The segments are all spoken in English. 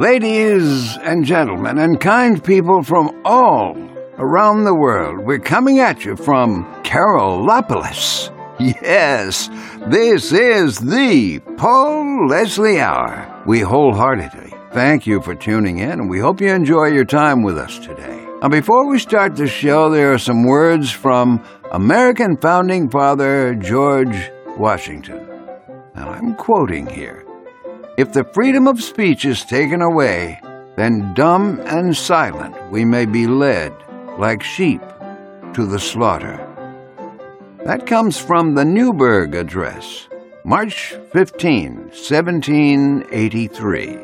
Ladies and gentlemen, and kind people from all around the world, we're coming at you from Carolopolis. Yes, this is the Paul Leslie Hour. We wholeheartedly thank you for tuning in, and we hope you enjoy your time with us today. Now, before we start the show, there are some words from American founding father George Washington. Now, I'm quoting here. If the freedom of speech is taken away, then dumb and silent we may be led, like sheep, to the slaughter. That comes from the Newburgh Address, March 15, 1783.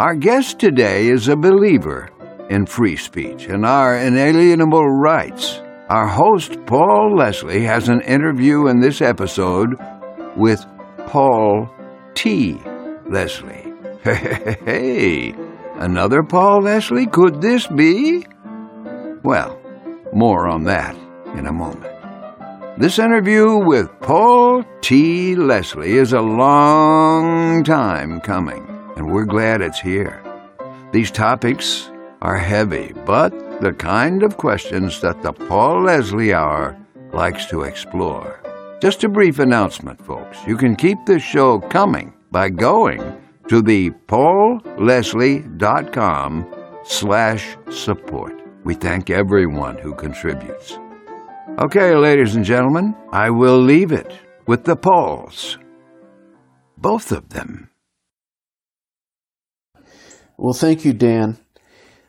Our guest today is a believer in free speech and our inalienable rights. Our host, Paul Leslie, has an interview in this episode with Paul T. Leslie. Hey, another Paul Leslie? Could this be? Well, more on that in a moment. This interview with Paul T. Leslie is a long time coming, and we're glad it's here. These topics are heavy, but the kind of questions that the Paul Leslie Hour likes to explore. Just a brief announcement, folks. You can keep this show coming by going to the paulleslie.com slash support. We thank everyone who contributes. Okay, ladies and gentlemen, I will leave it with the Pauls. Both of them. Well, thank you, Dan.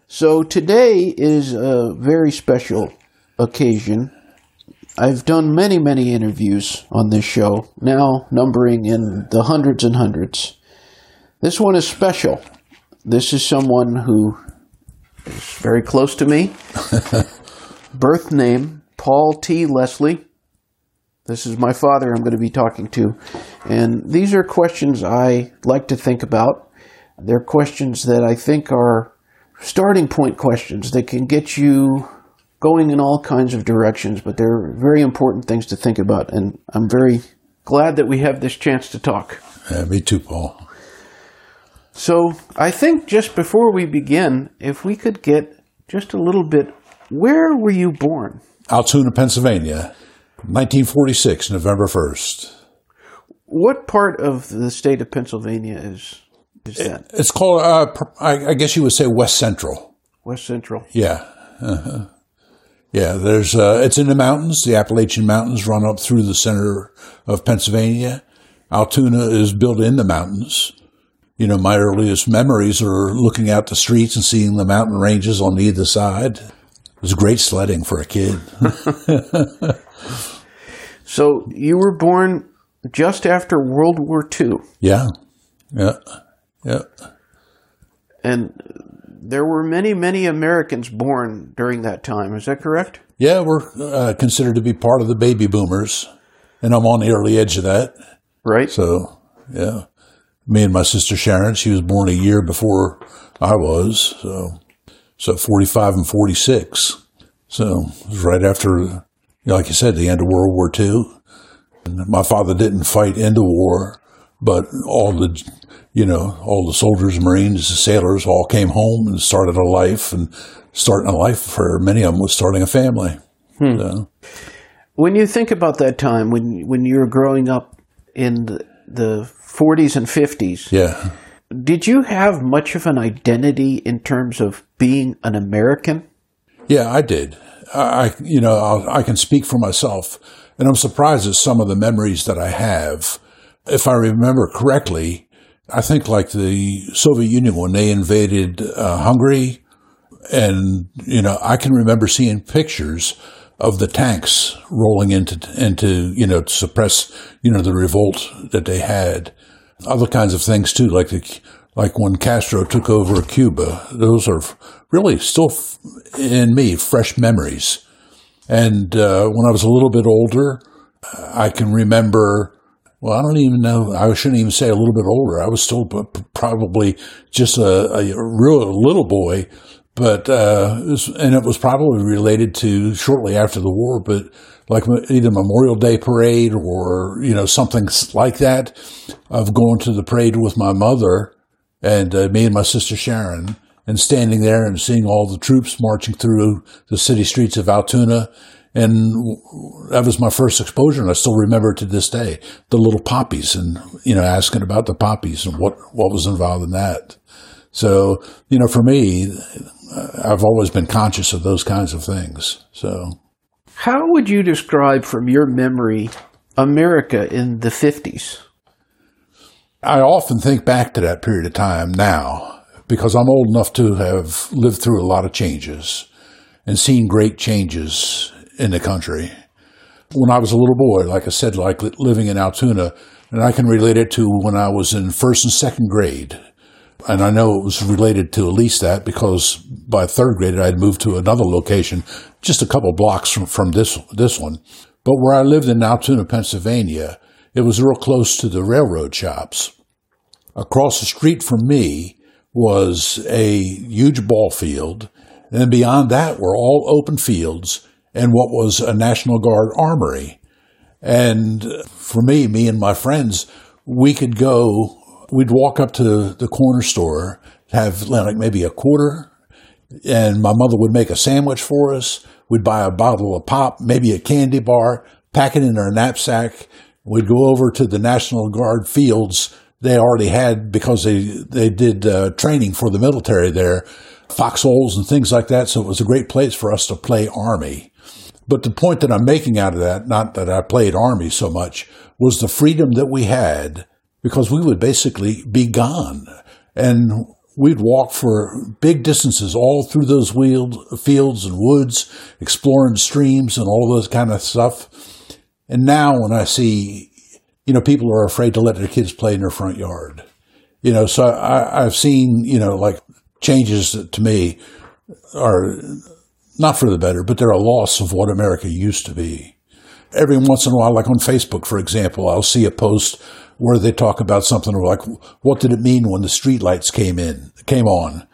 So today is a very special occasion. I've done many, many interviews on this show, now numbering in the hundreds and hundreds. This one is special. This is someone who is very close to me. Birth name, Paul T. Leslie. This is my father I'm going to be talking to. And these are questions I like to think about. They're questions that I think are starting point questions that can get you going in all kinds of directions, but they're very important things to think about. And I'm very glad that we have this chance to talk. Yeah, me too, Paul. So I think just before we begin, if we could get just a little bit, where were you born? Altoona, Pennsylvania, 1946, November 1st. What part of the state of Pennsylvania is, is that? It's called, uh, I, I guess you would say West Central. West Central. Yeah. Uh-huh. Yeah, there's, uh, it's in the mountains. The Appalachian Mountains run up through the center of Pennsylvania. Altoona is built in the mountains. You know, my earliest memories are looking out the streets and seeing the mountain ranges on either side. It was great sledding for a kid. So you were born just after World War II, yeah. Yeah. Yeah. and there were many, many Americans born during that time. Is that correct? Yeah, we're uh, considered to be part of the baby boomers, and I'm on the early edge of that. Right? So, yeah, me and my sister Sharon, she was born a year before I was. So, so 45 and 46. So it was right after, like you said, the end of World War II. And my father didn't fight in the war, but all the, you know, all the soldiers, Marines, the sailors all came home and started a life and starting a life for many of them was starting a family. So, hmm. When you think about that time, when when you were growing up in the, the 40s and 50s, yeah. did you have much of an identity in terms of being an American? Yeah, I did. I, I- you know, I'll, I can speak for myself, and I'm surprised at some of the memories that I have. If I remember correctly, I think like the Soviet Union when they invaded uh, Hungary, and you know, I can remember seeing pictures of the tanks rolling into into you know to suppress you know the revolt that they had. Other kinds of things too, like the like when Castro took over Cuba. Those are really still in me fresh memories. And uh, when I was a little bit older, I can remember. Well, I don't even know. I shouldn't even say a little bit older. I was still probably just a, a real little boy, but uh, and it was probably related to shortly after the war. But like either Memorial Day parade or you know something like that, of going to the parade with my mother and uh, me and my sister Sharon, and standing there and seeing all the troops marching through the city streets of Altoona. And that was my first exposure, and I still remember to this day the little poppies, and you know, asking about the poppies and what what was involved in that. So, you know, for me, I've always been conscious of those kinds of things. So, how would you describe from your memory America in the 50s? I often think back to that period of time now because I'm old enough to have lived through a lot of changes and seen great changes in the country. When I was a little boy, like I said, like living in Altoona, and I can relate it to when I was in first and second grade and I know it was related to at least that because by third grade I had moved to another location just a couple blocks from, from this this one. But where I lived in Altoona, Pennsylvania, it was real close to the railroad shops. Across the street from me was a huge ball field, and beyond that were all open fields and what was a National Guard armory. And for me, me and my friends, we could go we'd walk up to the corner store, have like maybe a quarter, and my mother would make a sandwich for us. We'd buy a bottle of pop, maybe a candy bar, pack it in our knapsack. We'd go over to the National Guard fields they already had because they they did uh, training for the military there, foxholes and things like that. So it was a great place for us to play army. But the point that I'm making out of that, not that I played army so much, was the freedom that we had because we would basically be gone. And we'd walk for big distances all through those fields and woods, exploring streams and all those kind of stuff. And now when I see, you know, people are afraid to let their kids play in their front yard. You know, so I, I've seen, you know, like changes to me are not for the better, but they're a loss of what America used to be. Every once in a while, like on Facebook, for example, I'll see a post where they talk about something like, what did it mean when the streetlights came in, came on?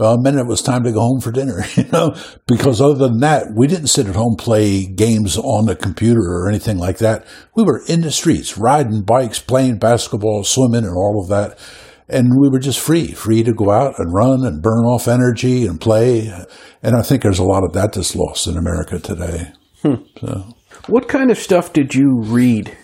Well, it meant it was time to go home for dinner, you know, because other than that, we didn't sit at home, play games on the computer or anything like that. We were in the streets, riding bikes, playing basketball, swimming and all of that. And we were just free, free to go out and run and burn off energy and play. And I think there's a lot of that that's lost in America today. Hmm. So. What kind of stuff did you read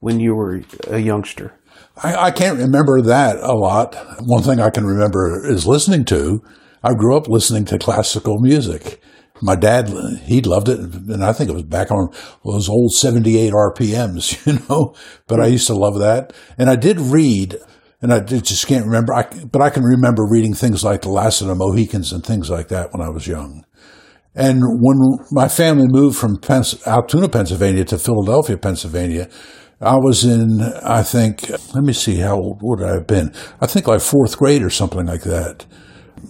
when you were a youngster? I, I, can't remember that a lot. One thing I can remember is listening to. I grew up listening to classical music. My dad, he loved it, and I think it was back on those old 78 RPMs, you know. But I used to love that, and I did read, and I just can't remember. I, but I can remember reading things like The Last of the Mohicans and things like that when I was young. And when my family moved from Pens- Altoona, Pennsylvania to Philadelphia, Pennsylvania, I was in, I think, let me see, how old would I have been? I think like fourth grade or something like that.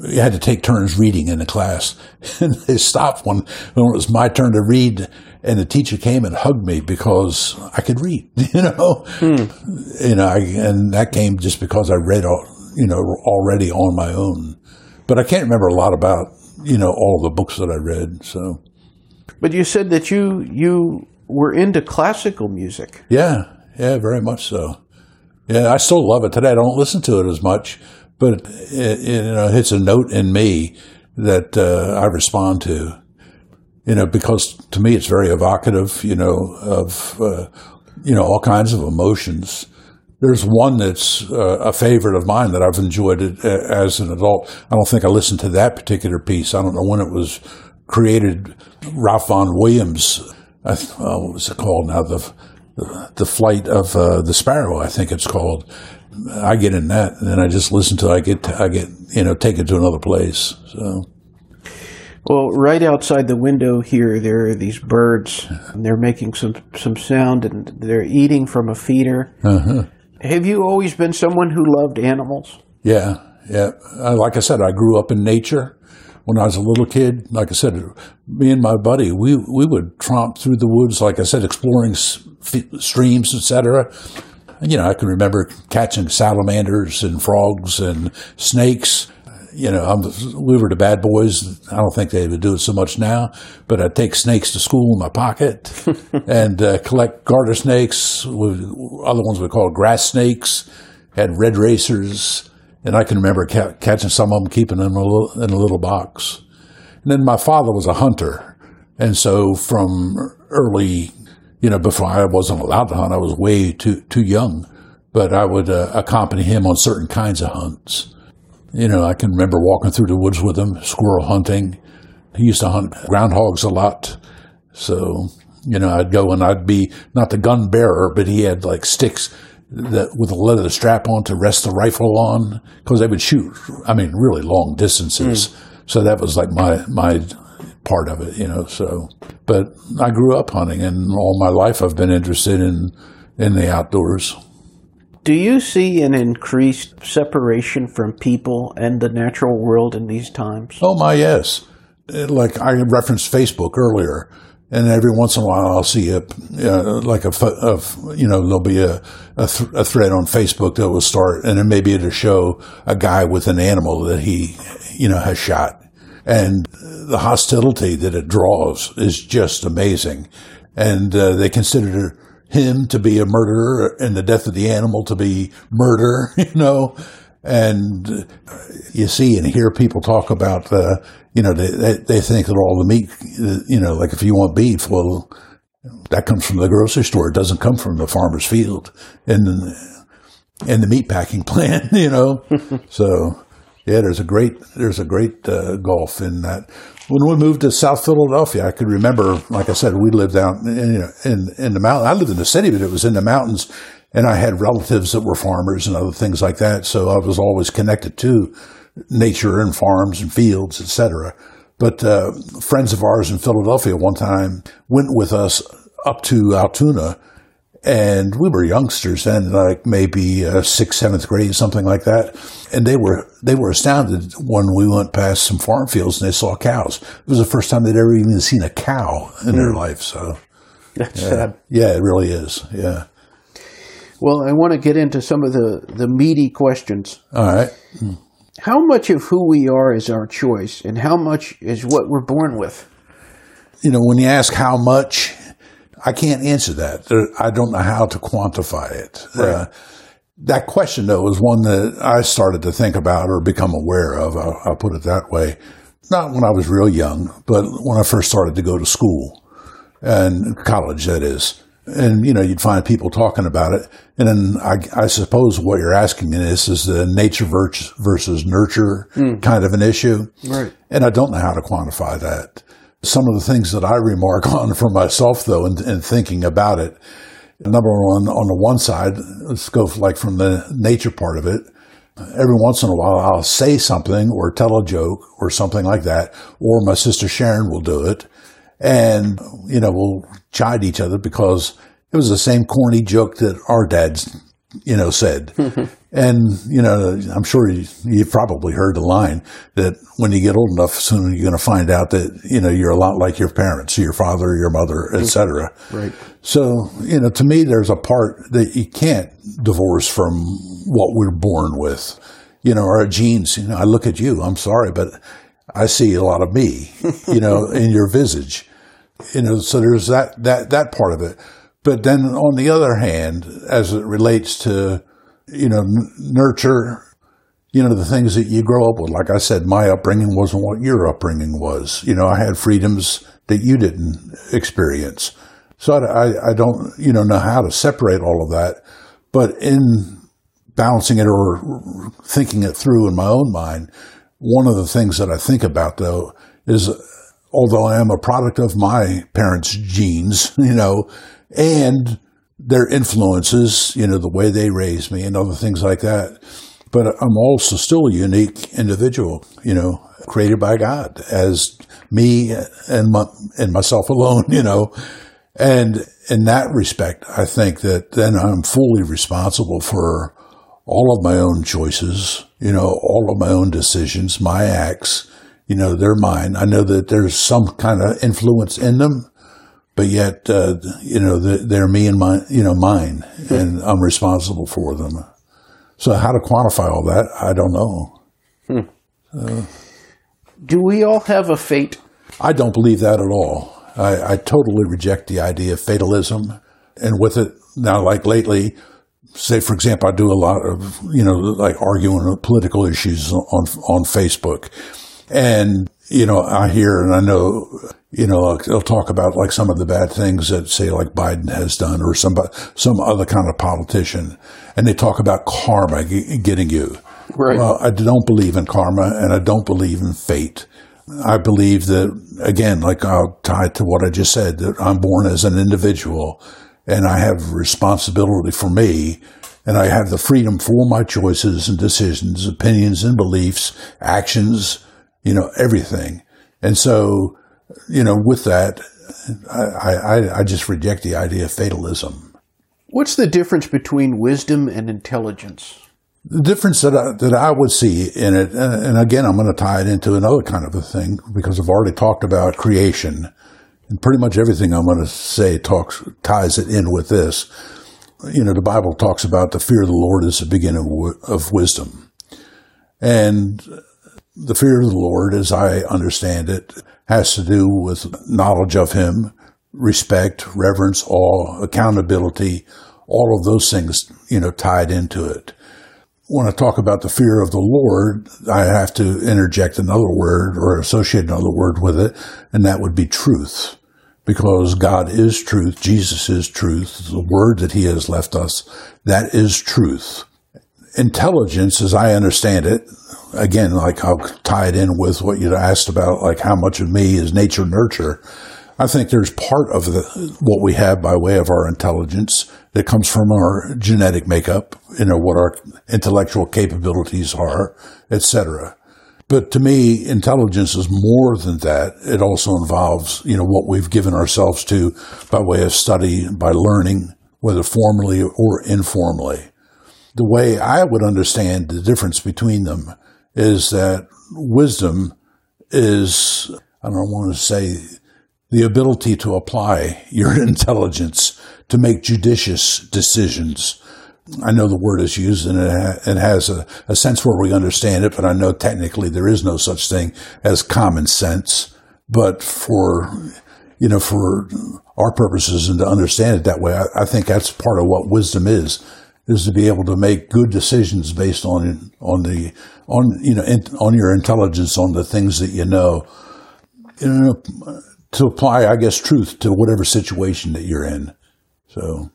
You had to take turns reading in the class. And they stopped when, when it was my turn to read and the teacher came and hugged me because I could read, you know, hmm. you know, I, and that came just because I read, all, you know, already on my own. But I can't remember a lot about, you know, all the books that I read. So, but you said that you you were into classical music. Yeah, yeah, very much so. Yeah, I still love it today. I don't listen to it as much, but it, it you know, hits a note in me that uh, I respond to. You know, because to me it's very evocative. You know, of uh, you know all kinds of emotions. There's one that's uh, a favorite of mine that I've enjoyed it uh, as an adult. I don't think I listened to that particular piece. I don't know when it was created. Ralph Vaughan Williams uh, what was it called now? The the flight of uh, the sparrow, I think it's called. I get in that, and then I just listen to. I get I get you know take it to another place. So. Well, right outside the window here, there are these birds, and they're making some some sound, and they're eating from a feeder. Uh-huh. Have you always been someone who loved animals? Yeah, yeah. Like I said, I grew up in nature when I was a little kid, like I said, me and my buddy, we, we would tromp through the woods, like I said, exploring s- streams, etc. You know, I can remember catching salamanders and frogs and snakes. You know, I'm, we were the bad boys. I don't think they would do it so much now, but I'd take snakes to school in my pocket and uh, collect garter snakes. Other ones we call grass snakes. Had red racers And I can remember ca- catching some of them, keeping them in a, little, in a little box. And then my father was a hunter. And so from early, you know, before I wasn't allowed to hunt, I was way too, too young, but I would uh, accompany him on certain kinds of hunts. You know, I can remember walking through the woods with him, squirrel hunting. He used to hunt groundhogs a lot. So, you know, I'd go and I'd be not the gun bearer, but he had like sticks that with a leather strap on to rest the rifle on because they would shoot, I mean, really long distances. Mm. So that was like my, my part of it, you know, so, but I grew up hunting and all my life I've been interested in, in the outdoors. Do you see an increased separation from people and the natural world in these times? Oh my, yes. Like I referenced Facebook earlier and every once in a while I'll see a uh, like a, a, you know there'll be a a, th- a, thread on Facebook that will start and then maybe it'll show a guy with an animal that he you know has shot and the hostility that it draws is just amazing and uh, they consider him to be a murderer and the death of the animal to be murder you know and you see and hear people talk about uh, you know, they, they, think that all the meat, you know, like if you want beef, well, that comes from the grocery store. It doesn't come from the farmer's field and in the meat packing plant, you know. so, yeah, there's a great there's a great uh, gulf in that. When we moved to South Philadelphia, I could remember, like I said, we lived out in in, in the mountain. I lived in the city, but it was in the mountains, and I had relatives that were farmers and other things like that. So I was always connected to nature and farms and fields, etc. But uh, friends of ours in Philadelphia one time went with us up to Altoona, and we were youngsters then, like maybe uh, sixth, seventh grade, something like that. And they were they were astounded when we went past some farm fields and they saw cows. It was the first time they'd ever even seen a cow in mm. their hmm. life. So that's yeah. sad. Yeah, it really is. Yeah. Well, I want to get into some of the the meaty questions. All right. Mm. How much of who we are is our choice, and how much is what we're born with? You know, when you ask how much, I can't answer that. I don't know how to quantify it. Right. Uh, that question, though, is one that I started to think about or become aware of. I'll, I'll put it that way. Not when I was real young, but when I first started to go to school and college, that is and you know you'd find people talking about it and then i, I suppose what you're asking me is is the nature versus nurture mm. kind of an issue right and i don't know how to quantify that some of the things that i remark on for myself though and, and thinking about it. Number one on the one side let's go like from the nature part of it. Every once in a while I'll say something or tell a joke or something like that, or my sister Sharon will do it. And, you know, we'll chide each other because it was the same corny joke that our dads, you know, said. and, you know, I'm sure you, have probably heard the line that when you get old enough, soon you're going to find out that, you know, you're a lot like your parents, your father, your mother, etc. Mm-hmm. Right. So, you know, to me, there's a part that you can't divorce from what we're born with. You know, our genes, you know, I look at you, I'm sorry, but I see a lot of me, you know, in your visage. You know, so there's that, that, that part of it. But then on the other hand, as it relates to, you know, n- nurture, you know, the things that you grow up with. Like I said, my upbringing wasn't what your upbringing was. You know, I had freedoms that you didn't experience. So I, I don't, you know, know how to separate all of that. But in balancing it or thinking it through in my own mind, one of the things that I think about though is although I am a product of my parents' genes, you know, and their influences, you know, the way they raised me and other things like that. But I'm also still a unique individual, you know, created by God as me and my, and myself alone, you know. And in that respect, I think that then I'm fully responsible for all of my own choices, you know, all of my own decisions, my acts, you know, they're mine. I know that there's some kind of influence in them, but yet, uh, you know, they're me and my, you know, mine, and I'm responsible for them. So how to quantify all that, I don't know. Hmm. Uh, Do we all have a fate? I don't believe that at all. I, I totally reject the idea of fatalism. And with it now, like lately, say, for example, I do a lot of, you know, like arguing political issues on, on Facebook. And, you know, I hear and I know, you know, they'll talk about like some of the bad things that say like Biden has done or some, some other kind of politician. And they talk about karma getting you. Right. Well, I don't believe in karma and I don't believe in fate. I believe that, again, like I'll tie to what I just said, that I'm born as an individual and I have responsibility for me and I have the freedom for my choices and decisions, opinions and beliefs, actions, you know, everything. And so, you know, with that, I, I, I just reject the idea of fatalism. What's the difference between wisdom and intelligence? The difference that I, that I would see in it, uh, and again, I'm going to tie it into another kind of a thing because I've already talked about creation, and pretty much everything I'm going to say talks ties it in with this. You know, the Bible talks about the fear of the Lord is the beginning of wisdom, and the fear of the Lord, as I understand it, has to do with knowledge of Him, respect, reverence, awe, accountability, all of those things, you know, tied into it when I talk about the fear of the Lord, I have to interject another word or associate another word with it, and that would be truth. Because God is truth, Jesus is truth, the word that He has left us, that is truth. Intelligence, as I understand it, again, like I'll tie it in with what you asked about, like how much of me is nature nurture. I think there's part of the, what we have by way of our intelligence that comes from our genetic makeup, you know, what our intellectual capabilities are, etc. But to me, intelligence is more than that. It also involves, you know, what we've given ourselves to by way of study, by learning, whether formally or informally. The way I would understand the difference between them is that wisdom is, I don't want to say the ability to apply your intelligence to make judicious decisions. I know the word is used and it has a, a, sense where we understand it, but I know technically there is no such thing as common sense. But for, you know, for our purposes and to understand it that way, I, I think that's part of what wisdom is, is to be able to make good decisions based on, on the, on, you know, in, on your intelligence, on the things that you know. You know, to apply, I guess, truth to whatever situation that you're in. So,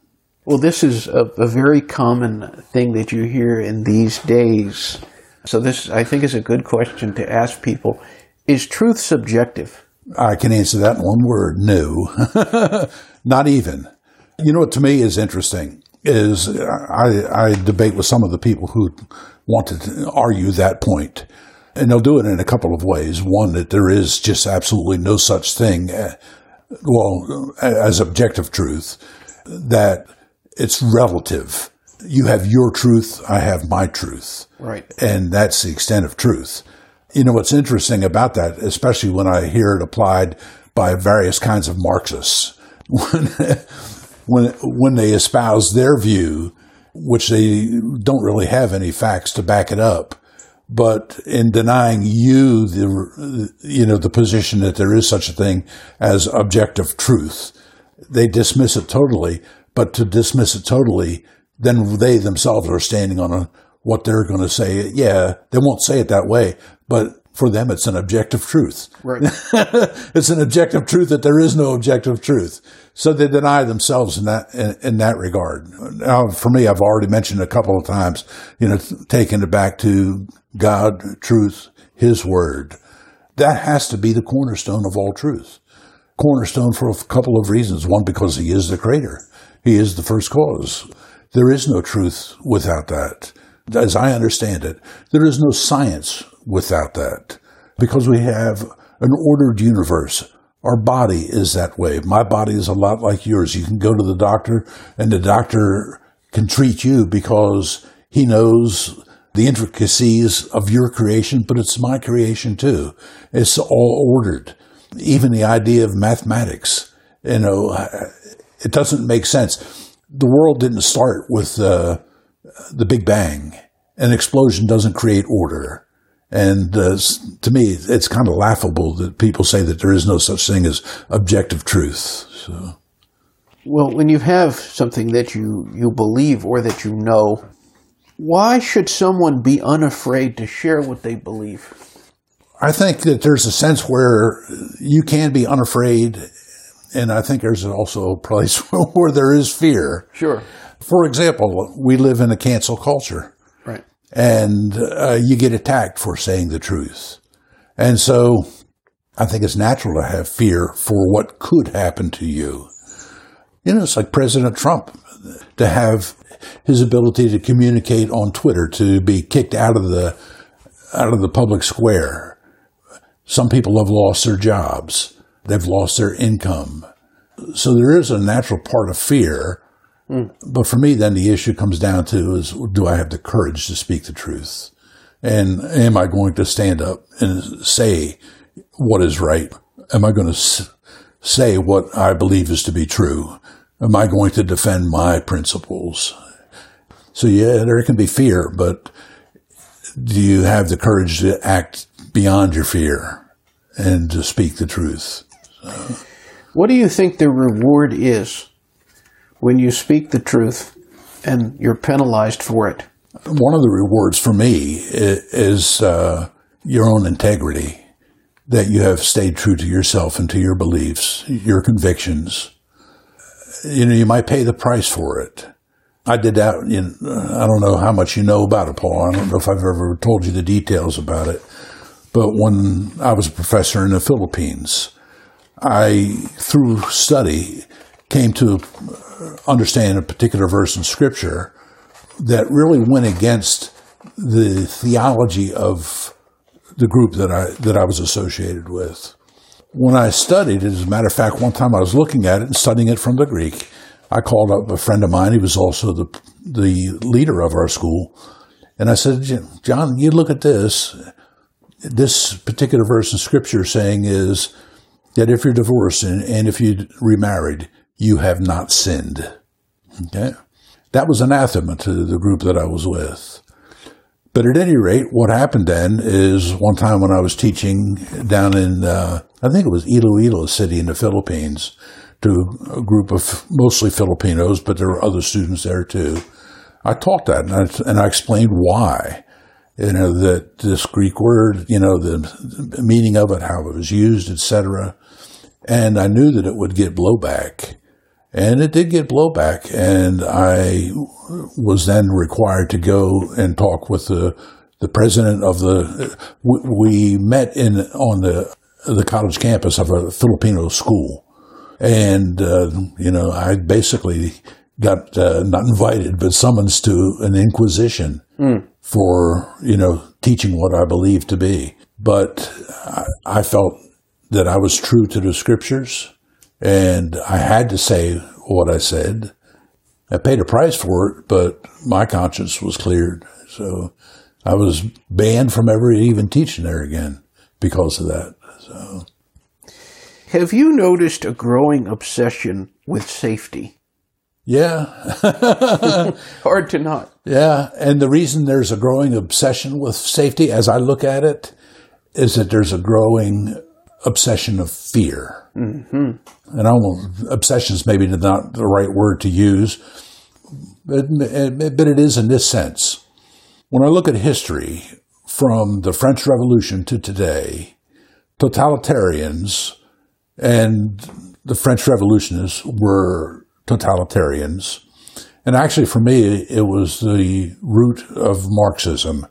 well, this is a, a, very common thing that you hear in these days. So, this I think is a good question to ask people: Is truth subjective? I can answer that in one word: no, not even. You know what to me is interesting is I, I debate with some of the people who want to argue that point. And they'll do it in a couple of ways. One, that there is just absolutely no such thing, uh, well, as objective truth, that it's relative. You have your truth, I have my truth. Right. And that's the extent of truth. You know, what's interesting about that, especially when I hear it applied by various kinds of Marxists, when, when, when they espouse their view, which they don't really have any facts to back it up, but in denying you the you know the position that there is such a thing as objective truth they dismiss it totally but to dismiss it totally then they themselves are standing on a, what they're going to say. Yeah they won't say it that way but for them it's an objective truth. Right. It's an objective truth that there is no objective truth so they deny themselves in that in, in, that regard. Now, for me, I've already mentioned a couple of times, you know, taking it back to God, truth, His Word. That has to be the cornerstone of all truth. Cornerstone for a couple of reasons. One, because He is the Creator. He is the first cause. There is no truth without that. As I understand it, there is no science without that. Because we have an ordered universe. Our body is that way. My body is a lot like yours. You can go to the doctor and the doctor can treat you because he knows the intricacies of your creation, but it's my creation too. It's all ordered. Even the idea of mathematics, you know, it doesn't make sense. The world didn't start with uh, the Big Bang. An explosion doesn't create order. And uh, to me, it's kind of laughable that people say that there is no such thing as objective truth. So. Well, when you have something that you, you believe or that you know, why should someone be unafraid to share what they believe? I think that there's a sense where you can be unafraid, and I think there's also a place where there is fear. Sure. For example, we live in a cancel culture. And uh, you get attacked for saying the truth. And so I think it's natural to have fear for what could happen to you. You know, it's like President Trump to have his ability to communicate on Twitter to be kicked out of the out of the public square. Some people have lost their jobs. They've lost their income. So there is a natural part of fear. Mm. But for me, then the issue comes down to is do I have the courage to speak the truth? And am I going to stand up and say what is right? Am I going to say what I believe is to be true? Am I going to defend my principles? So yeah, there can be fear, but do you have the courage to act beyond your fear and to speak the truth? What do you think the reward is when you speak the truth and you're penalized for it? One of the rewards for me is uh, your own integrity, that you have stayed true to yourself and to your beliefs, your convictions. You know, you might pay the price for it. I did that. In, I don't know how much you know about it, Paul. I don't know if I've ever told you the details about it. But when I was a professor in the Philippines, I, through study, came to understand a particular verse in Scripture that really went against the theology of the group that I that I was associated with. When I studied it, as a matter of fact, one time I was looking at it and studying it from the Greek. I called up a friend of mine. He was also the the leader of our school, and I said, "John, you look at this. This particular verse in Scripture saying is that if you're divorced and, and if you remarried, you have not sinned." Okay, that was anathema to the group that I was with. But at any rate, what happened then is one time when I was teaching down in, uh, I think it was Iloilo City in the Philippines, to a group of mostly Filipinos, but there were other students there too. I taught that and I, and I explained why. You know, that this Greek word, you know, the meaning of it, how it was used, etc. And I knew that it would get blowback. And it did get blowback, and I was then required to go and talk with the the president of the. We, we met in on the the college campus of a Filipino school, and uh, you know I basically got uh, not invited but summons to an inquisition for you know teaching what I believed to be. But I, I felt that I was true to the scriptures and I had to say what I said. I paid a price for it, but my conscience was cleared. So I was banned from ever even teaching there again because of that. So Have you noticed a growing obsession with safety? yeah, Hard to not. yeah. And the reason there's a growing obsession with safety, as I look at it, is that there's a growing obsession of fear. Mm-hmm. And won't, obsession is maybe not the right word to use, but, but it is in this sense. When I look at history from the French Revolution to today, totalitarians and the French revolutionists were totalitarians. And actually, for me, it was the root of Marxism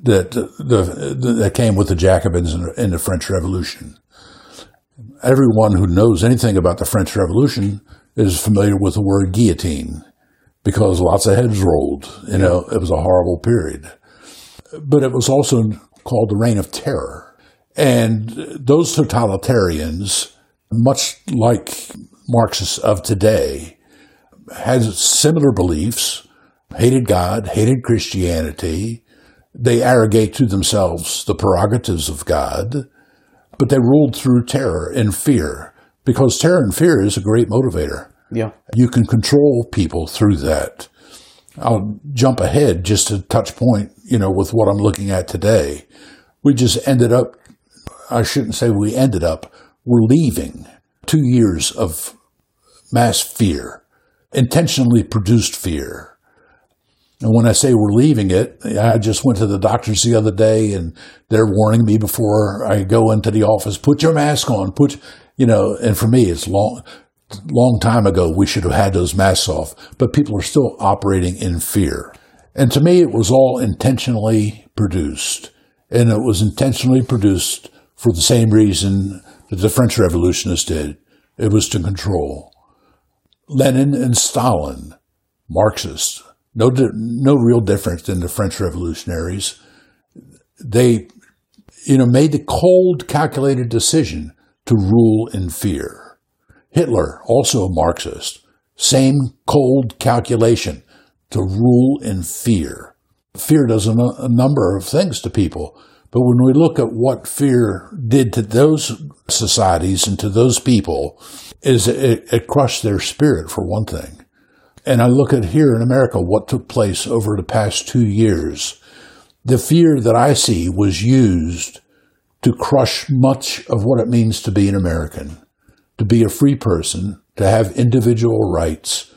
that the, that came with the Jacobins in, in the French Revolution. Everyone who knows anything about the French Revolution is familiar with the word guillotine because lots of heads rolled. You know, it was a horrible period. But it was also called the Reign of Terror. And those totalitarians, much like Marxists of today, had similar beliefs, hated God, hated Christianity. They arrogate to themselves the prerogatives of God, but they ruled through terror and fear because terror and fear is a great motivator. Yeah. You can control people through that. I'll jump ahead just to touch point, you know, with what I'm looking at today. We just ended up, I shouldn't say we ended up, we're leaving two years of mass fear, intentionally produced fear. And when I say we're leaving it, I just went to the doctors the other day and they're warning me before I go into the office, put your mask on, put, you know, and for me, it's long, long time ago, we should have had those masks off, but people are still operating in fear. And to me, it was all intentionally produced. And it was intentionally produced for the same reason that the French revolutionists did. It was to control. Lenin and Stalin, Marxists, no, no real difference than the French revolutionaries. They, you know, made the cold, calculated decision to rule in fear. Hitler, also a Marxist, same cold calculation to rule in fear. Fear does a, number of things to people. But when we look at what fear did to those societies and to those people, is it, it crushed their spirit for one thing. And I look at here in America what took place over the past two years. The fear that I see was used to crush much of what it means to be an American, to be a free person, to have individual rights.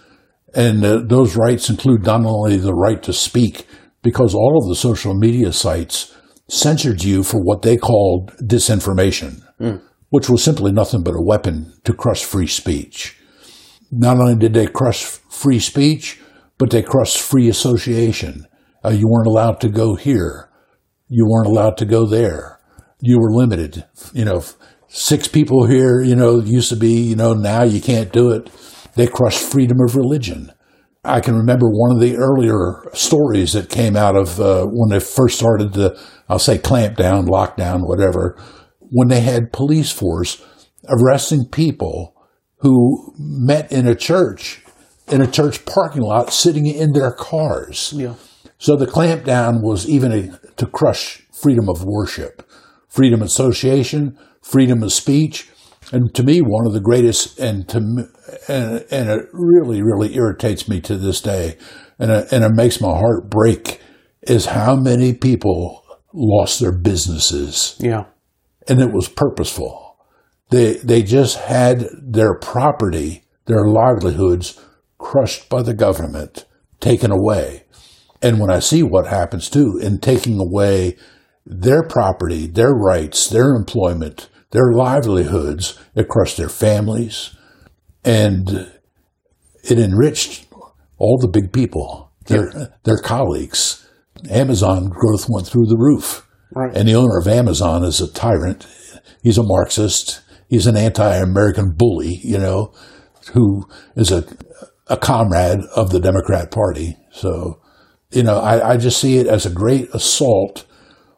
And uh, those rights include not only the right to speak, because all of the social media sites censored you for what they called disinformation, mm. which was simply nothing but a weapon to crush free speech. Not only did they crush free speech, but they crushed free association. Uh, you weren't allowed to go here. You weren't allowed to go there. You were limited. You know, six people here, you know, used to be, you know, now you can't do it. They crushed freedom of religion. I can remember one of the earlier stories that came out of uh, when they first started the, I'll say clamp down, lockdown, whatever, when they had police force arresting people who met in a church, in a church parking lot, sitting in their cars. Yeah. So the clampdown was even a, to crush freedom of worship, freedom of association, freedom of speech, and to me, one of the greatest, and to and and it really, really irritates me to this day, and it, and it makes my heart break, is how many people lost their businesses. Yeah, and it was purposeful. They they just had their property, their livelihoods crushed by the government, taken away. And when I see what happens too in taking away their property, their rights, their employment, their livelihoods, it crushed their families, and it enriched all the big people, their yeah. their colleagues. Amazon growth went through the roof, right. and the owner of Amazon is a tyrant. He's a Marxist. He's an anti-American bully, you know, who is a a comrade of the Democrat Party. So, you know, I, I just see it as a great assault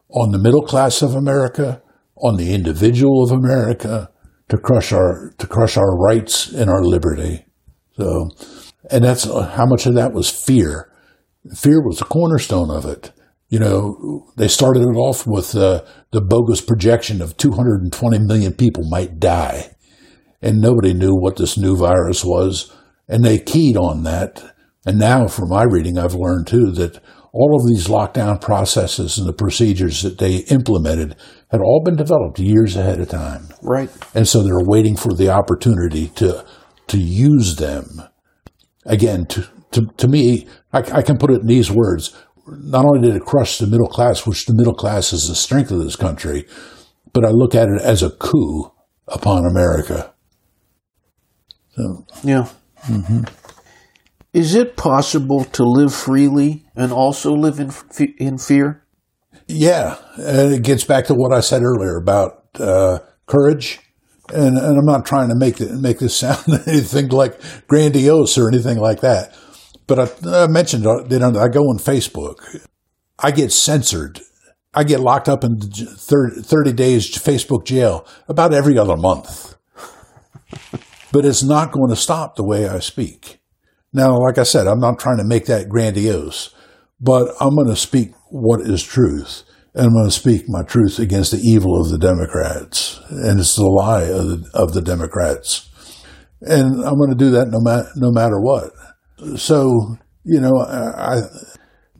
on the middle class of America, on the individual of America, to crush our to crush our rights and our liberty. So, and that's how much of that was fear. Fear was the cornerstone of it. You know, they started it off with uh, the bogus projection of 220 million people might die, and nobody knew what this new virus was, and they keyed on that. And now, from my reading, I've learned too that all of these lockdown processes and the procedures that they implemented had all been developed years ahead of time. Right. And so they're waiting for the opportunity to to use them. Again, to to, to me, I, I can put it in these words. Not only did it crush the middle class, which the middle class is the strength of this country, but I look at it as a coup upon America. So, yeah. Mm-hmm. Is it possible to live freely and also live in in fear? Yeah, and it gets back to what I said earlier about uh, courage, and, and I'm not trying to make it, make this sound anything like grandiose or anything like that. But I, I mentioned uh, you know I go on Facebook, I get censored, I get locked up in 30, 30 days Facebook jail about every other month. But it's not going to stop the way I speak. Now, like I said, I'm not trying to make that grandiose, but I'm going to speak what is truth. And I'm going to speak my truth against the evil of the Democrats. And it's the lie of the, of the Democrats. And I'm going to do that no, ma- no matter what. So, you know, I,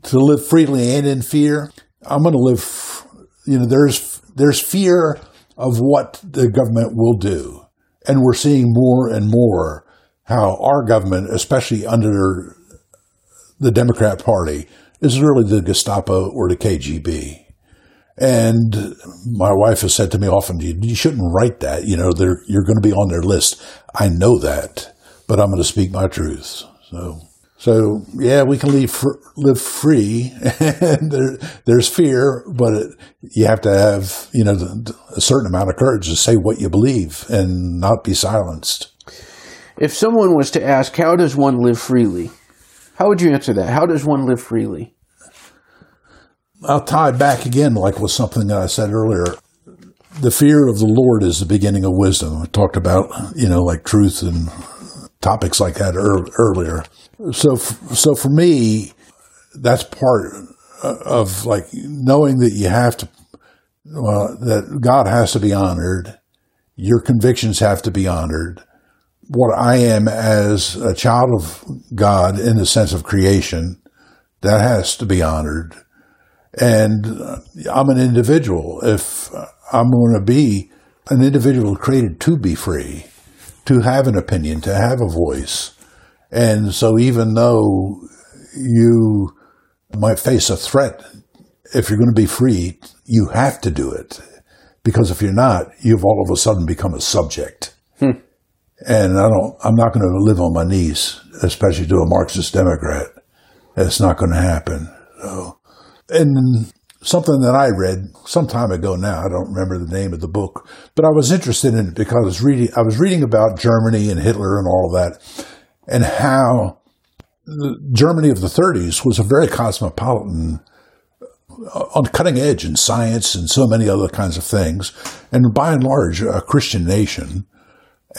to live freely and in fear, I'm going to live, you know, there's, there's fear of what the government will do. And we're seeing more and more how our government, especially under the Democrat Party, is really the Gestapo or the KGB. And my wife has said to me often, you, shouldn't write that. You know, you're going to be on their list. I know that, but I'm going to speak my truth. So, so yeah, we can leave, live free and there, there's fear, but it, you have to have, you know, a certain amount of courage to say what you believe and not be silenced. If someone was to ask, how does one live freely? How would you answer that? How does one live freely? I'll tie back again, like with something that I said earlier. The fear of the Lord is the beginning of wisdom. I talked about, you know, like truth and topics like that earlier. So, so for me, that's part of like knowing that you have to, well, that God has to be honored. Your convictions have to be honored. What I am as a child of God in the sense of creation, that has to be honored and uh, I'm an individual. If uh, I'm going to be an individual created to be free, to have an opinion, to have a voice. And so even though you might face a threat, if you're going to be free, you have to do it. Because if you're not, you've all of a sudden become a subject. Hmm. And I don't, I'm not going to live on my knees, especially to a Marxist Democrat. It's not going to happen. So and something that I read some time ago now, I don't remember the name of the book, but I was interested in it because I was reading, I was reading about Germany and Hitler and all that and how Germany of the 30s was a very cosmopolitan, uh, on cutting edge in science and so many other kinds of things, and by and large, a Christian nation.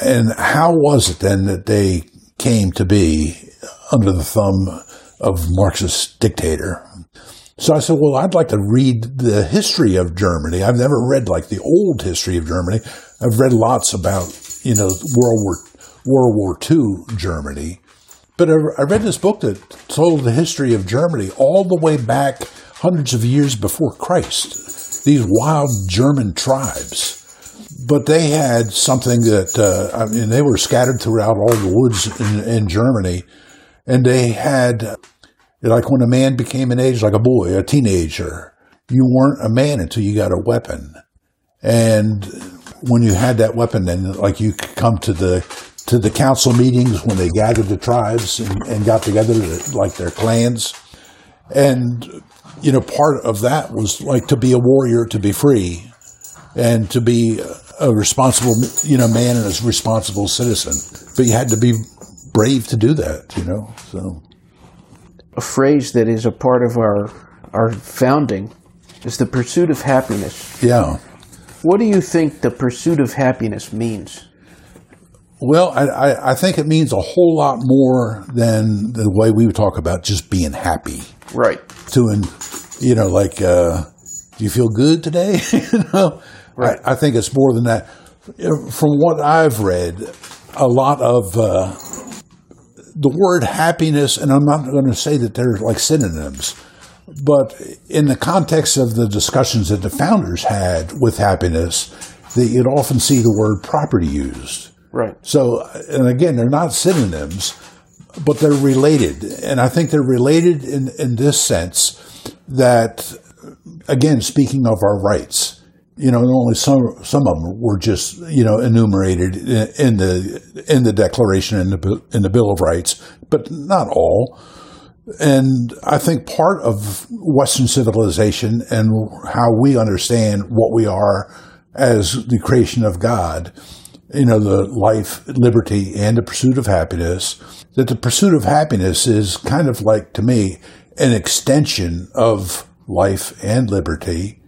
And how was it then that they came to be under the thumb of Marxist dictator? So I said, well, I'd like to read the history of Germany. I've never read like the old history of Germany. I've read lots about, you know, World War, World War II Germany. But I read this book that told the history of Germany all the way back hundreds of years before Christ. These wild German tribes. But they had something that, uh, I mean, they were scattered throughout all the woods in, in Germany. And they had like when a man became an age, like a boy, a teenager, you weren't a man until you got a weapon. And when you had that weapon, then like you could come to the to the council meetings when they gathered the tribes and, and got together to, like their clans. And you know, part of that was like to be a warrior, to be free, and to be a responsible, you know, man and a responsible citizen. But you had to be brave to do that, you know. So a phrase that is a part of our our founding is the pursuit of happiness. Yeah. What do you think the pursuit of happiness means? Well, I, I think it means a whole lot more than the way we would talk about just being happy. Right. To, you know, like, uh, do you feel good today? you know, right. I, I, think it's more than that. From what I've read, a lot of uh, the word happiness, and I'm not going to say that they're like synonyms, but in the context of the discussions that the founders had with happiness, that you'd often see the word property used. Right. So, and again, they're not synonyms, but they're related. And I think they're related in, in this sense that, again, speaking of our rights, you know, only some some of them were just you know enumerated in, the in the Declaration in the in the Bill of Rights, but not all. And I think part of Western civilization and how we understand what we are as the creation of God, you know, the life, liberty, and the pursuit of happiness, that the pursuit of happiness is kind of like, to me, an extension of life and liberty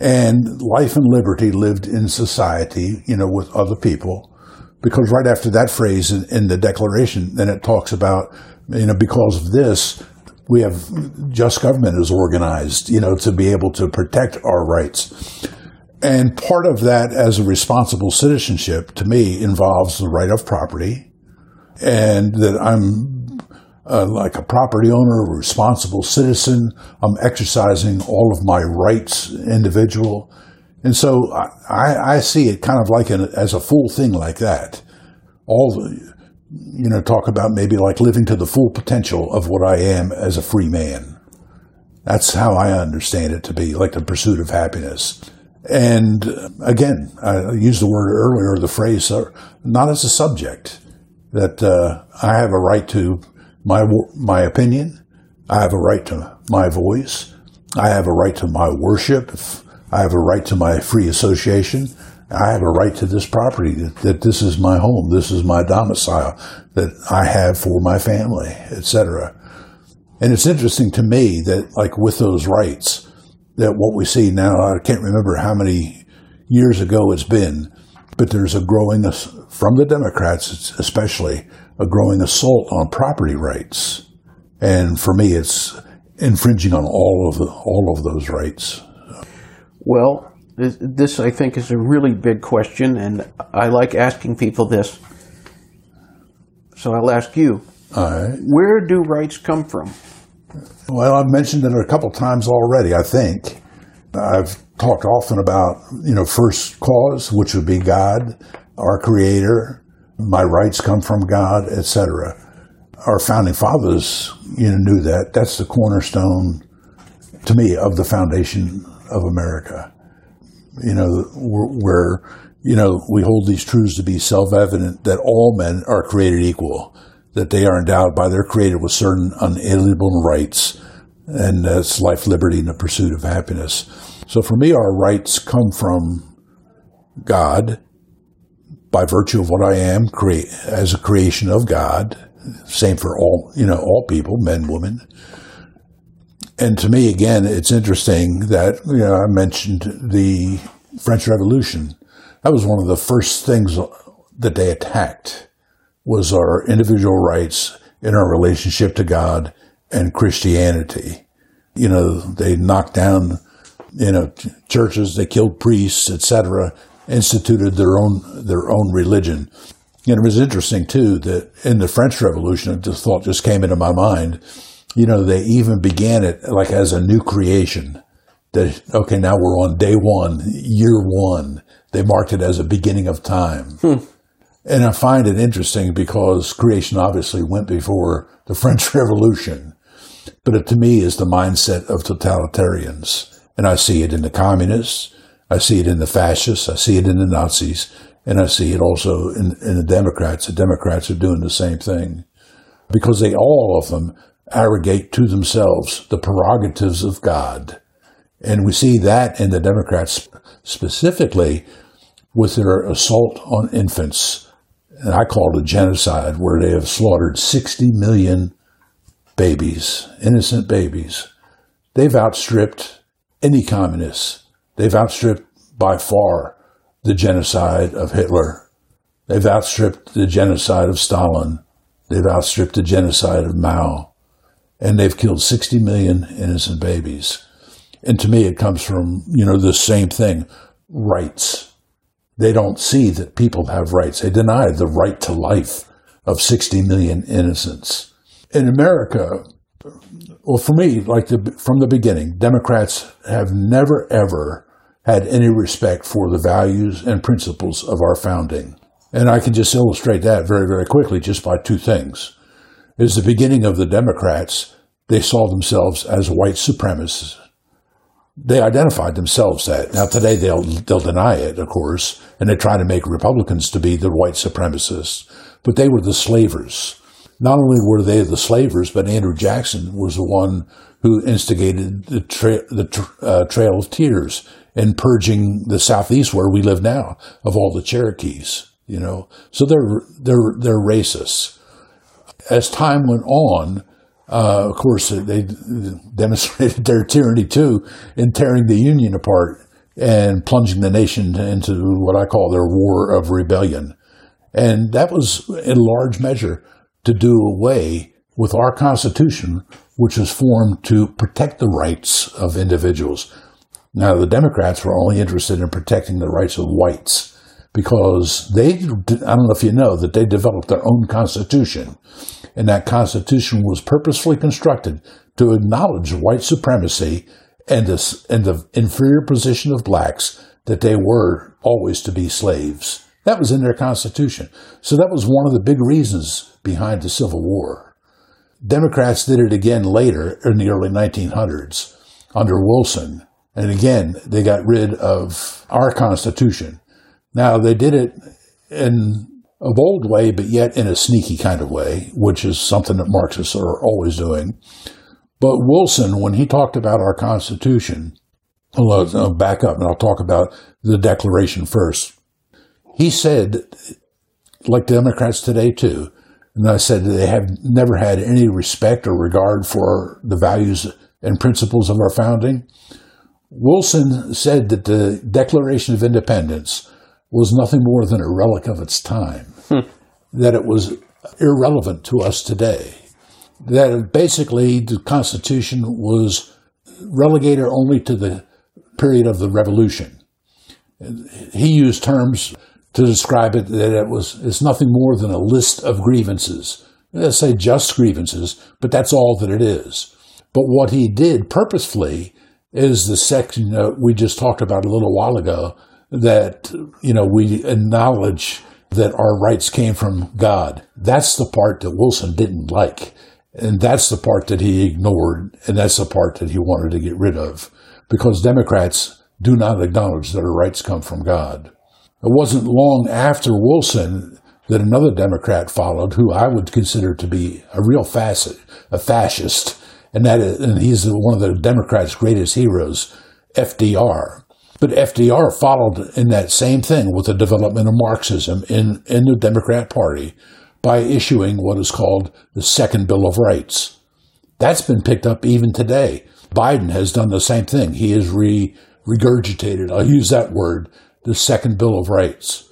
and life and liberty lived in society, you know, with other people. Because right after that phrase in, in the Declaration, then it talks about, you know, because of this, we have just government is organized, you know, to be able to protect our rights. And part of that as a responsible citizenship to me involves the right of property and that I'm uh, like a property owner, a responsible citizen. I'm exercising all of my rights, individual. And so I, I see it kind of like an, as a full thing like that. All the, you know, talk about maybe like living to the full potential of what I am as a free man. That's how I understand it to be, like the pursuit of happiness. And again, I used the word earlier, the phrase, uh, not as a subject, that uh, I have a right to my my opinion, I have a right to my voice, I have a right to my worship, I have a right to my free association, I have a right to this property, that, that this is my home, this is my domicile, that I have for my family, etc. And it's interesting to me that, like, with those rights, that what we see now, I can't remember how many years ago it's been, but there's a growing, uh, from the Democrats especially, a growing assault on property rights. And for me, it's infringing on all of the, all of those rights. Well, this, this I think is a really big question, and I like asking people this. So I'll ask you: Where do rights come from? Well, I've mentioned it a couple times already, I think. I've talked often about, you know, first cause, which would be God, our creator, my rights come from God, etc. Our founding fathers, you know, knew that. That's the cornerstone, to me, of the foundation of America. You know, where, you know, we hold these truths to be self-evident that all men are created equal that they are endowed by their Creator with certain unalienable rights, and that's life, liberty, and the pursuit of happiness. So for me, our rights come from God by virtue of what I am create as a creation of God. Same for all, you know, all people, men, women. And to me, again, it's interesting that, you know, I mentioned the French Revolution. That was one of the first things that they attacked was our individual rights in our relationship to God and Christianity. You know, they knocked down, you know, churches, they killed priests, etc., instituted their own their own religion. And it was interesting too that in the French Revolution, the thought just came into my mind. You know, they even began it like as a new creation. That okay, now we're on day one, year one. They marked it as a beginning of time. Hmm. And I find it interesting because creation obviously went before the French Revolution, but it to me is the mindset of totalitarians. And I see it in the communists, I see it in the fascists, I see it in the Nazis, and I see it also in, in the Democrats. The Democrats are doing the same thing because they, all of them, arrogate to themselves the prerogatives of God. And we see that in the Democrats specifically with their assault on infants and I call it a genocide, where they have slaughtered 60 million babies, innocent babies. They've outstripped any communists. They've outstripped by far the genocide of Hitler. They've outstripped the genocide of Stalin. They've outstripped the genocide of Mao. And they've killed 60 million innocent babies. And to me, it comes from, you know, the same thing rights they don't see that people have rights. They deny the right to life of 60 million innocents. In America, well, for me, like the, from the beginning, Democrats have never ever had any respect for the values and principles of our founding. And I can just illustrate that very, very quickly just by two things. Is the beginning of the Democrats, they saw themselves as white supremacists they identified themselves that. Now today they'll they'll deny it, of course, and they try to make Republicans to be the white supremacists. But they were the slavers. Not only were they the slavers, but Andrew Jackson was the one who instigated the, tra- the tra- uh, Trail of Tears and purging the southeast where we live now of all the Cherokees. You know, so they're they're they're racists. As time went on, uh, of course, they demonstrated their tyranny too in tearing the Union apart and plunging the nation into what I call their war of rebellion. And that was in large measure to do away with our Constitution, which was formed to protect the rights of individuals. Now, the Democrats were only interested in protecting the rights of whites because they, I don't know if you know, that they developed their own Constitution and that Constitution was purposefully constructed to acknowledge white supremacy and the, and the inferior position of blacks that they were always to be slaves. That was in their Constitution. So that was one of the big reasons behind the Civil War. Democrats did it again later in the early 1900s under Wilson. And again, they got rid of our Constitution. Now, they did it in a bold way, but yet in a sneaky kind of way, which is something that Marxists are always doing. But Wilson, when he talked about our Constitution, I'll uh, back up and I'll talk about the Declaration first. He said, like Democrats today too, and I said they have never had any respect or regard for the values and principles of our founding. Wilson said that the Declaration of Independence was nothing more than a relic of its time, hmm. that it was irrelevant to us today, that basically the Constitution was relegated only to the period of the Revolution. He used terms to describe it that it was it's nothing more than a list of grievances. Let's say just grievances, but that's all that it is. But what he did purposefully is the section that we just talked about a little while ago that, you know, we acknowledge that our rights came from God. That's the part that Wilson didn't like. And that's the part that he ignored. And that's the part that he wanted to get rid of because Democrats do not acknowledge that our rights come from God. It wasn't long after Wilson that another Democrat followed who I would consider to be a real facet, a fascist. And that is, and he's one of the Democrats' greatest heroes, FDR. But FDR followed in that same thing with the development of Marxism in, in the Democrat Party by issuing what is called the Second Bill of Rights. That's been picked up even today. Biden has done the same thing. He has re, regurgitated, I'll use that word, the Second Bill of Rights.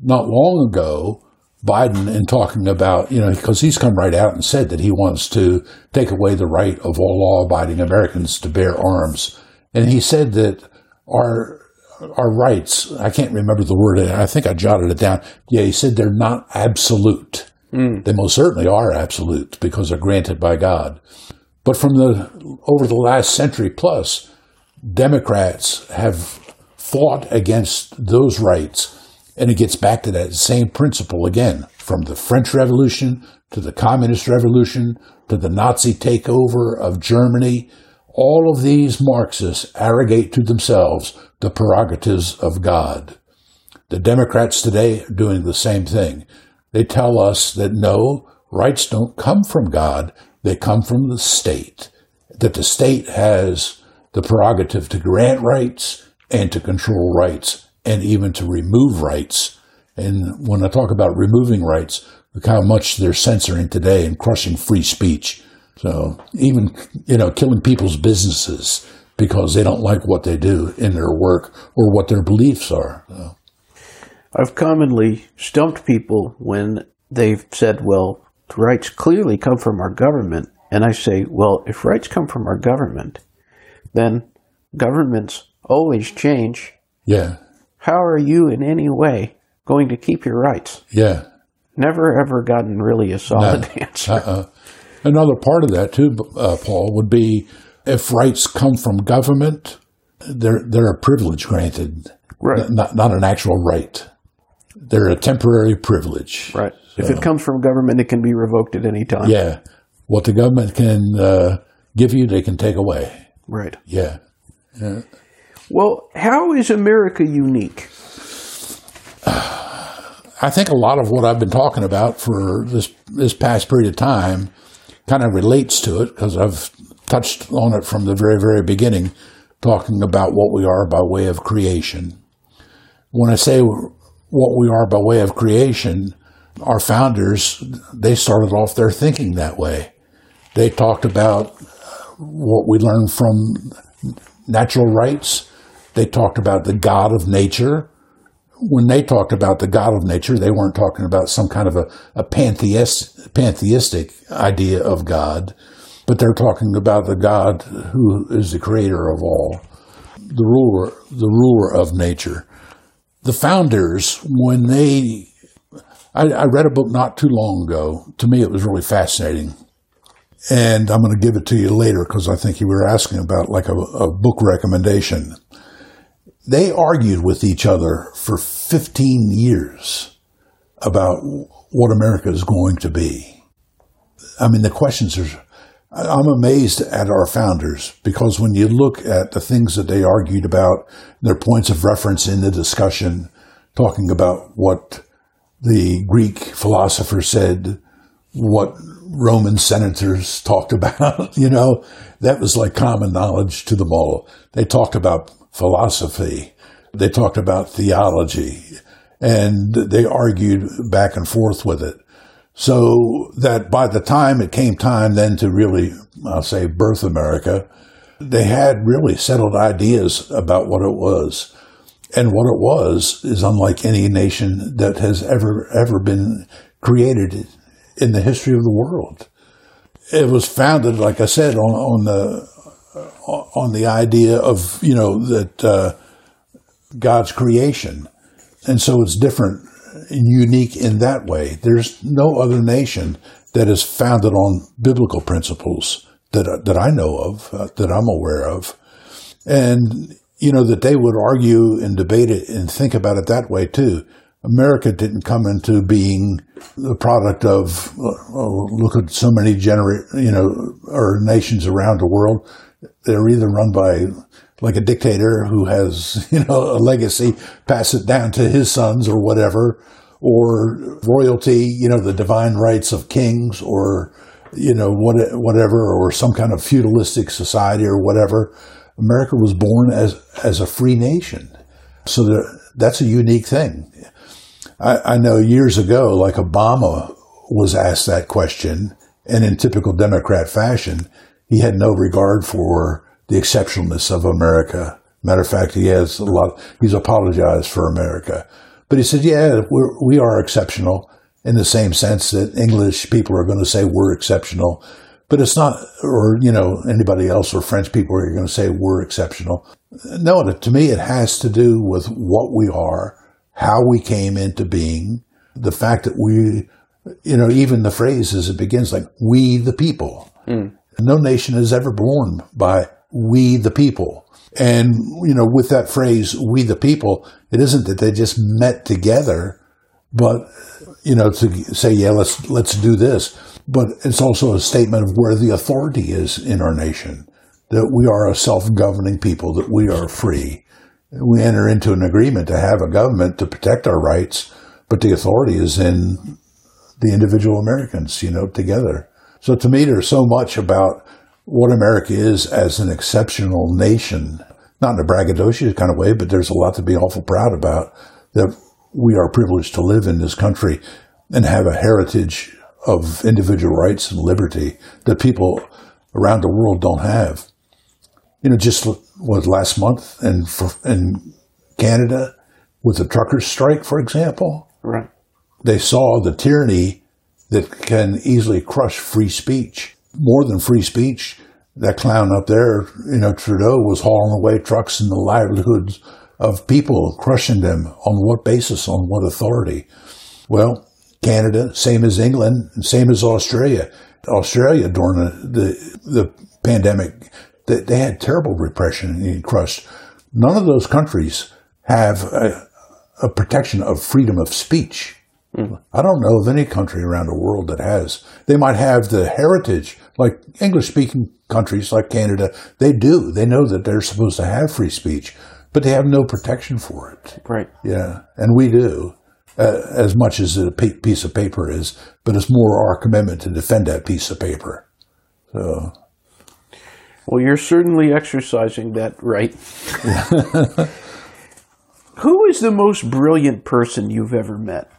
Not long ago, Biden, in talking about, you know, because he's come right out and said that he wants to take away the right of all law abiding Americans to bear arms. And he said that our our rights, I can't remember the word, I think I jotted it down. Yeah, he said they're not absolute. Mm. They most certainly are absolute because they're granted by God. But from the over the last century plus, Democrats have fought against those rights, and it gets back to that same principle again, from the French Revolution to the Communist Revolution to the Nazi takeover of Germany all of these Marxists arrogate to themselves the prerogatives of God. The Democrats today are doing the same thing. They tell us that no, rights don't come from God, they come from the state. That the state has the prerogative to grant rights and to control rights and even to remove rights. And when I talk about removing rights, look how much they're censoring today and crushing free speech. So even, you know, killing people's businesses because they don't like what they do in their work or what their beliefs are. So. I've commonly stumped people when they've said, well, rights clearly come from our government. And I say, well, if rights come from our government, then governments always change. Yeah. How are you in any way going to keep your rights? Yeah. Never ever gotten really a solid no. answer. Uh-uh. Another part of that too, uh, Paul, would be if rights come from government, they're they're a privilege granted, right? Not not an actual right. They're a temporary privilege, right? So, if it comes from government, it can be revoked at any time. Yeah, what the government can uh, give you, they can take away. Right. Yeah. yeah. Well, how is America unique? I think a lot of what I've been talking about for this this past period of time kind of relates to it because I've touched on it from the very, very beginning, talking about what we are by way of creation. When I say what we are by way of creation, our founders, they started off their thinking that way. They talked about what we learned from natural rights. They talked about the God of nature when they talked about the God of nature, they weren't talking about some kind of a, a pantheist, pantheistic idea of God, but they're talking about the God who is the creator of all, the ruler, the ruler of nature. The founders, when they, I, I read a book not too long ago. To me, it was really fascinating. And I'm going to give it to you later because I think you were asking about like a, a book recommendation they argued with each other for 15 years about what America is going to be. I mean, the questions are, I'm amazed at our founders because when you look at the things that they argued about, their points of reference in the discussion, talking about what the Greek philosopher said, what Roman senators talked about, you know, that was like common knowledge to them all. They talked about philosophy. They talked about theology and they argued back and forth with it. So that by the time it came time then to really, I'll say, birth America, they had really settled ideas about what it was. And what it was is unlike any nation that has ever, ever been created in the history of the world. It was founded, like I said, on, on the on the idea of you know that uh, God's creation, and so it's different and unique in that way. There's no other nation that is founded on biblical principles that that I know of, uh, that I'm aware of, and you know that they would argue and debate it and think about it that way too. America didn't come into being the product of oh, look at so many genera- you know or nations around the world. They're either run by like a dictator who has you know a legacy, pass it down to his sons or whatever, or royalty, you know, the divine rights of kings, or you know what whatever, or some kind of feudalistic society or whatever. America was born as as a free nation, so there, that's a unique thing. I, I know years ago, like Obama was asked that question, and in typical Democrat fashion, he had no regard for the exceptionalness of America. Matter of fact, he has a lot, he's apologized for America. But he said, yeah, we're, we are exceptional in the same sense that English people are going to say we're exceptional. But it's not, or, you know, anybody else or French people are going to say we're exceptional. No, to me, it has to do with what we are how we came into being, the fact that we, you know, even the phrase as it begins like, we the people. Mm. No nation is ever born by we the people. And, you know, with that phrase, we the people, it isn't that they just met together, but, you know, to say, yeah, let's, let's do this. But it's also a statement of where the authority is in our nation, that we are a self-governing people, that we are free we enter into an agreement to have a government to protect our rights, but the authority is in the individual Americans, you know, together. So to me, there's so much about what America is as an exceptional nation, not in a braggadocious kind of way, but there's a lot to be awful proud about that we are privileged to live in this country and have a heritage of individual rights and liberty that people around the world don't have you know, just was last month and in Canada with the truckers strike, for example. Right. They saw the tyranny that can easily crush free speech. More than free speech, that clown up there, you know, Trudeau was hauling away trucks and the livelihoods of people, crushing them on what basis, on what authority? Well, Canada, same as England, same as Australia. Australia during the, the, the pandemic they, they had terrible repression and crushed. None of those countries have a, a protection of freedom of speech. Mm-hmm. I don't know of any country around the world that has. They might have the heritage, like English speaking countries like Canada, they do. They know that they're supposed to have free speech, but they have no protection for it. Right. Yeah. And we do, uh, as much as a piece of paper is, but it's more our commitment to defend that piece of paper. So. Well, you're certainly exercising that right. Who is the most brilliant person you've ever met?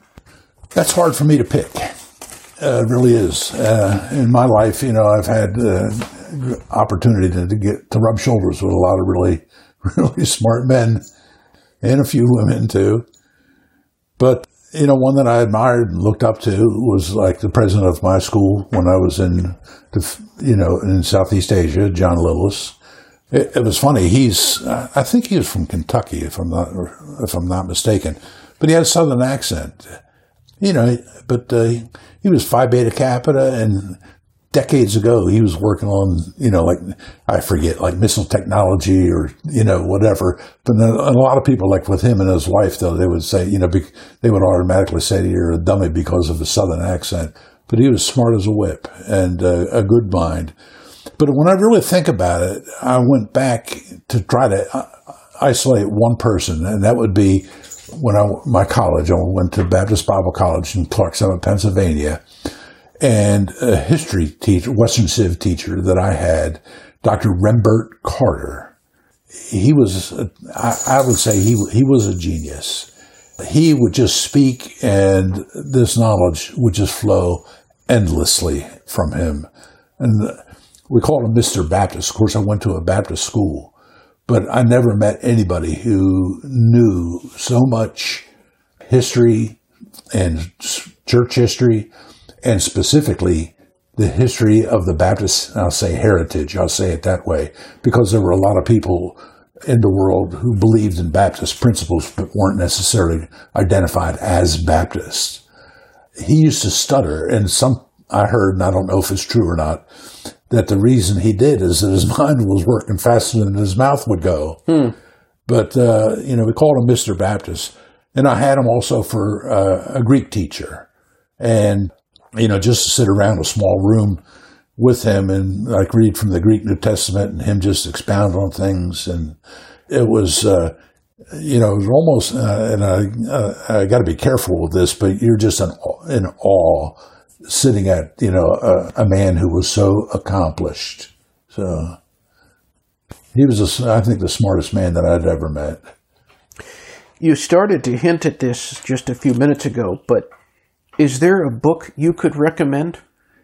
That's hard for me to pick. Uh, it really is. Uh, in my life, you know, I've had uh, opportunity to, to, get to rub shoulders with a lot of really, really smart men, and a few women too. But you know, one that I admired and looked up to was like the president of my school when I was in, the, you know, in Southeast Asia, John Lillis. It, it, was funny. He's, I think he was from Kentucky, if I'm not, if I'm not mistaken, but he had a Southern accent, you know. But uh, he was Phi Beta Kappa and decades ago, he was working on, you know, like, I forget, like missile technology or, you know, whatever. But a lot of people, like with him and his wife, though, they would say, you know, they would automatically say you're a dummy because of his southern accent. But he was smart as a whip and uh, a good mind. But when I really think about it, I went back to try to uh, isolate one person, and that would be when I my college. I went to Baptist Bible College in Clark Summit, Pennsylvania, and a history teacher, Western Civ teacher that I had, Dr. Rembert Carter. He was, I, I would say, he he was a genius. He would just speak, and this knowledge would just flow endlessly from him. And we called him Mr. Baptist. Of course, I went to a Baptist school, but I never met anybody who knew so much history and church history, and specifically the history of the Baptist, I'll say heritage, I'll say it that way, because there were a lot of people in the world who believed in Baptist principles but weren't necessarily identified as Baptists. He used to stutter, and some I heard, and I don't know if it's true or not, that the reason he did is that his mind was working faster than his mouth would go. Hmm. But, uh, you know, we called him Mr. Baptist. And I had him also for uh, a Greek teacher. And, you know, just to sit around a small room with him and like read from the Greek New Testament and him just expound on things. And it was, uh, you know, it was almost, uh, and I, uh, I got to be careful with this, but you're just in, in awe sitting at you know a, a, man who was so accomplished. So he was, a, I think, the smartest man that I'd ever met. You started to hint at this just a few minutes ago, but is there a book you could recommend?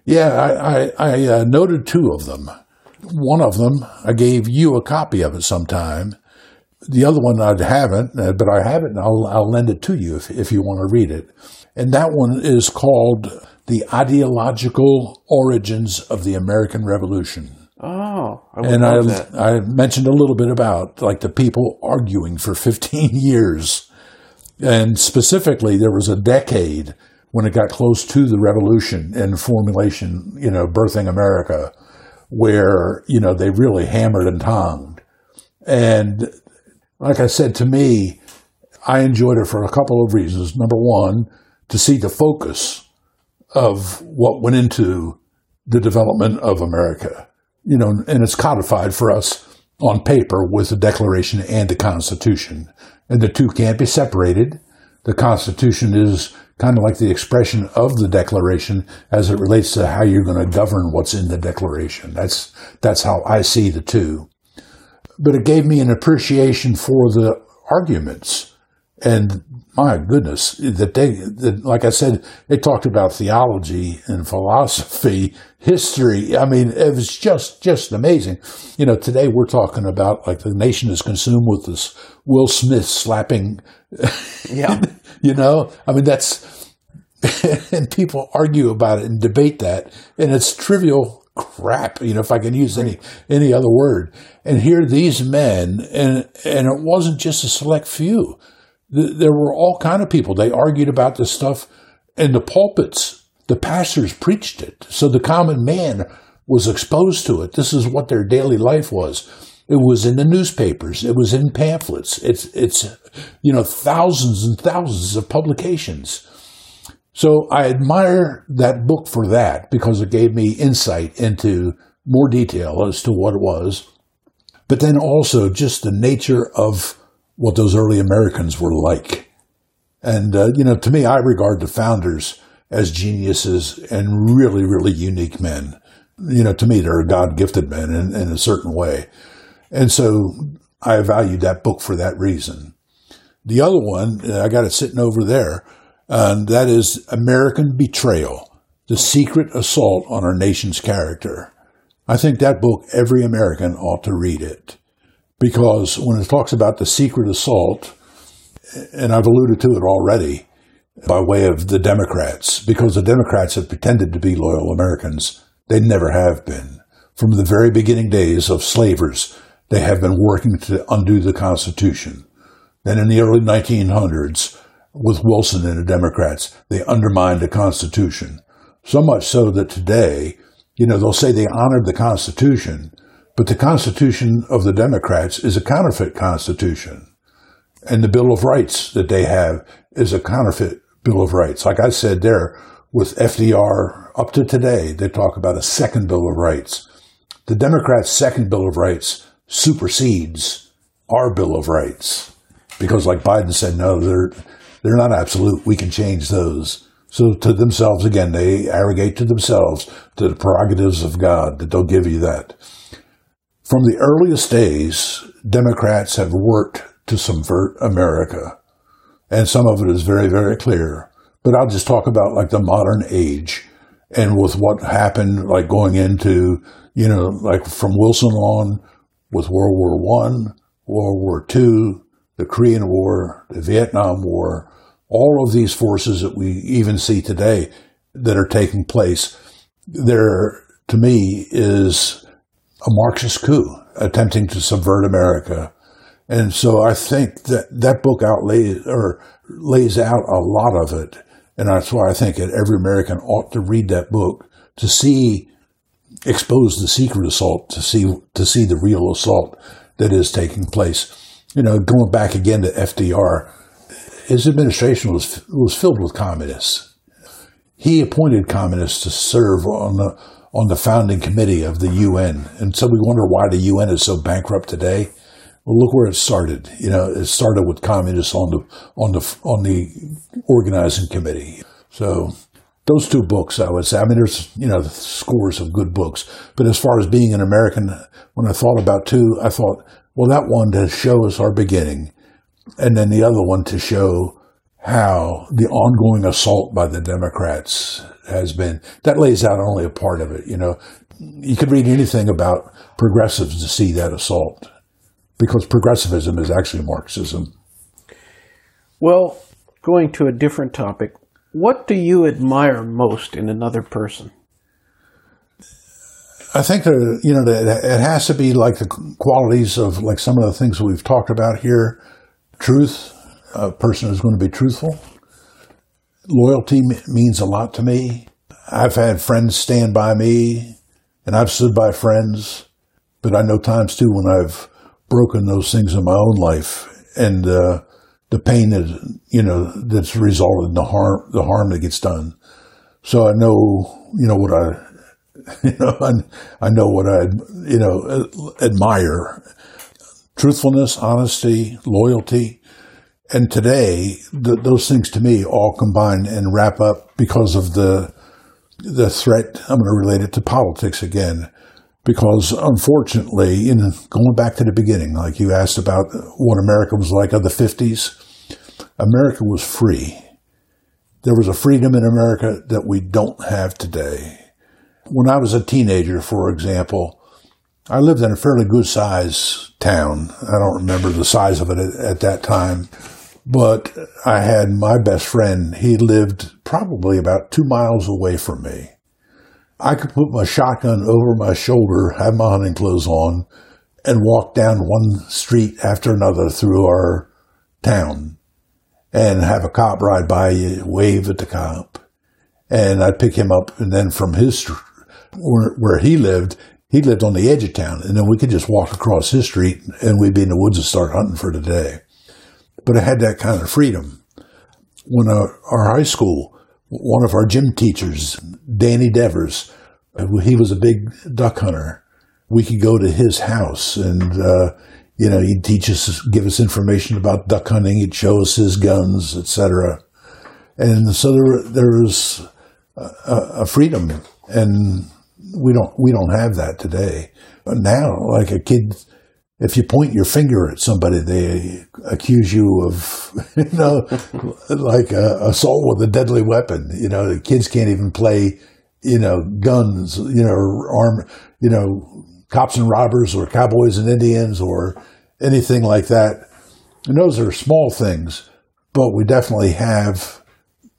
Yeah, I, I, I uh, noted two of them. One of them, I gave you a copy of it sometime. The other one I haven't, uh, but I have it, and I'll, I'll lend it to you if, if you want to read it. And that one is called the ideological origins of the American Revolution. Oh, I and I, that. I mentioned a little bit about like the people arguing for 15 years. And specifically, there was a decade when it got close to the revolution and formulation, you know, birthing America, where, you know, they really hammered and tongued, And like I said, to me, I enjoyed it for a couple of reasons. Number one, to see the focus of what went into the development of America. You know, and it's codified for us on paper with the Declaration and the Constitution. And the two can't be separated. The Constitution is kind of like the expression of the Declaration as it relates to how you're going to govern what's in the Declaration. That's, that's how I see the two. But it gave me an appreciation for the arguments and my goodness, that they, that, like I said, they talked about theology and philosophy, history. I mean, it was just, just amazing. You know, today we're talking about like the nation is consumed with this Will Smith slapping. Yeah. you know, I mean, that's, and people argue about it and debate that, and it's trivial crap, you know, if I can use any any other word. And here these men, and and it wasn't just a select few there were all kind of people. They argued about this stuff in the pulpits. The pastors preached it. So the common man was exposed to it. This is what their daily life was. It was in the newspapers. It was in pamphlets. It's, it's, you know, thousands and thousands of publications. So I admire that book for that because it gave me insight into more detail as to what it was. But then also just the nature of what those early Americans were like. And, uh, you know, to me, I regard the founders as geniuses and really, really unique men. You know, to me, they're God gifted men in, in a certain way. And so I valued that book for that reason. The other one, uh, I got it sitting over there, and that is American Betrayal, The Secret Assault on Our Nation's Character. I think that book, every American ought to read it because when it talks about the secret assault, and I've alluded to it already by way of the Democrats, because the Democrats have pretended to be loyal Americans. They never have been. From the very beginning days of slavers, they have been working to undo the Constitution. Then in the early 1900s, with Wilson and the Democrats, they undermined the Constitution. So much so that today, You know, they'll say they honored the Constitution, but the Constitution of the Democrats is a counterfeit Constitution. And the Bill of Rights that they have is a counterfeit Bill of Rights. Like I said there, with FDR up to today, they talk about a second Bill of Rights. The Democrats' second Bill of Rights supersedes our Bill of Rights because, like Biden said, no, they're they're not absolute. We can change those. So to themselves again, they arrogate to themselves to the prerogatives of God that they'll give you that. From the earliest days, Democrats have worked to subvert America, and some of it is very, very clear. But I'll just talk about like the modern age and with what happened, like going into, you know, like from Wilson on with World War One, World War Two, the Korean War, the Vietnam War, all of these forces that we even see today that are taking place, there, to me, is a Marxist coup attempting to subvert America. And so I think that that book outlays or lays out a lot of it. And that's why I think that every American ought to read that book to see, expose the secret assault, to see, to see the real assault that is taking place. You know, going back again to FDR, his administration was, was filled with communists. He appointed communists to serve on the, on the founding committee of the UN. And so we wonder why the UN is so bankrupt today. Well, look where it started. You know, it started with communists on the on the on the organizing committee. So those two books, I would say. I mean, there's you know scores of good books, but as far as being an American, when I thought about two, I thought, well, that one to show us our beginning, and then the other one to show how the ongoing assault by the Democrats has been. That lays out only a part of it. You know, you could read anything about progressives to see that assault because progressivism is actually Marxism. Well, going to a different topic, what do you admire most in another person? I think that you know that it has to be like the qualities of like some of the things we've talked about here. Truth, a person is going to be truthful. Loyalty means a lot to me. I've had friends stand by me, and I've stood by friends, but I know times too when I've broken those things in my own life, and uh, the pain that you know that's resulted in the harm, the harm that gets done. So I know, you know what I, you know, I, I know what I, you know, admire: truthfulness, honesty, loyalty. And today, those things to me all combine and wrap up because of the the threat. I'm going to relate it to politics again because unfortunately, know, going back to the beginning, like you asked about what America was like of the 50s, America was free. There was a freedom in America that we don't have today. When I was a teenager, for example, I lived in a fairly good size town. I don't remember the size of it at, at that time, but I had my best friend. He lived probably about two miles away from me. I could put my shotgun over my shoulder, have my hunting clothes on, and walk down one street after another through our town and have a cop ride by you, wave at the cop. And I'd pick him up and then from his, where, where he lived, he lived on the edge of town and then we could just walk across his street and we'd be in the woods and start hunting for the day. But I had that kind of freedom. When our, our high school, one of our gym teachers, Danny Devers, he was a big duck hunter. We could go to his house and, uh, you know, he'd teach us, give us information about duck hunting. He'd show us his guns, etc. And so there, there was a, a freedom and we don't, we don't have that today. But now, like a kid, if you point your finger at somebody, they accuse you of, you know, like a, assault with a deadly weapon. You know, the kids can't even play, you know, guns, you know, arm, you know, cops and robbers or cowboys and Indians or anything like that. And those are small things, but we definitely have